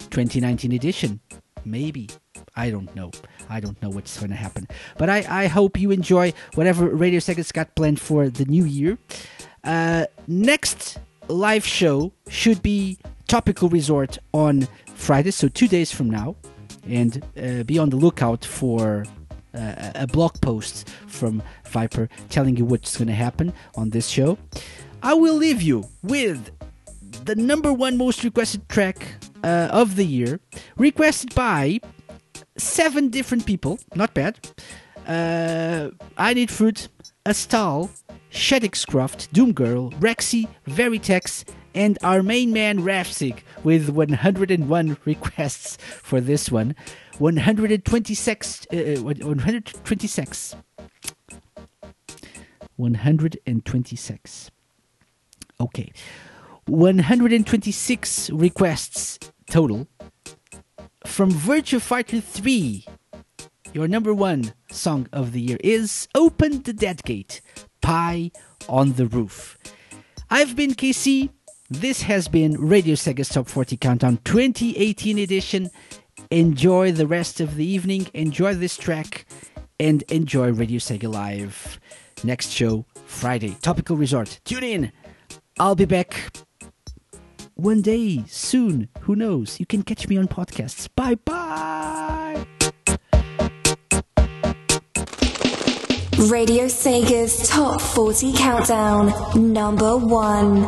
2019 edition. Maybe. I don't know. I don't know what's going to happen. But I, I hope you enjoy whatever Radio Sega's got planned for the new year. Uh, next live show should be Topical Resort on Friday, so two days from now. And uh, be on the lookout for uh, a blog post from Viper telling you what's going to happen on this show. I will leave you with the number one most requested track uh, of the year, requested by seven different people. Not bad. Uh, I Need Fruit, Astal, Shedixcroft, Doomgirl, Rexy, Veritex, and our main man Rafsig with 101 requests for this one. 126. Uh, uh, 126. 126. Okay. 126 requests total from Virtua Fighter 3. Your number one song of the year is Open the Dead Gate, Pai on the Roof. I've been KC. This has been Radio Sega's Top 40 Countdown 2018 edition. Enjoy the rest of the evening, enjoy this track, and enjoy Radio Sega Live. Next show, Friday, Topical Resort. Tune in. I'll be back one day soon. Who knows? You can catch me on podcasts. Bye bye. Radio Sega's Top 40 Countdown, number one.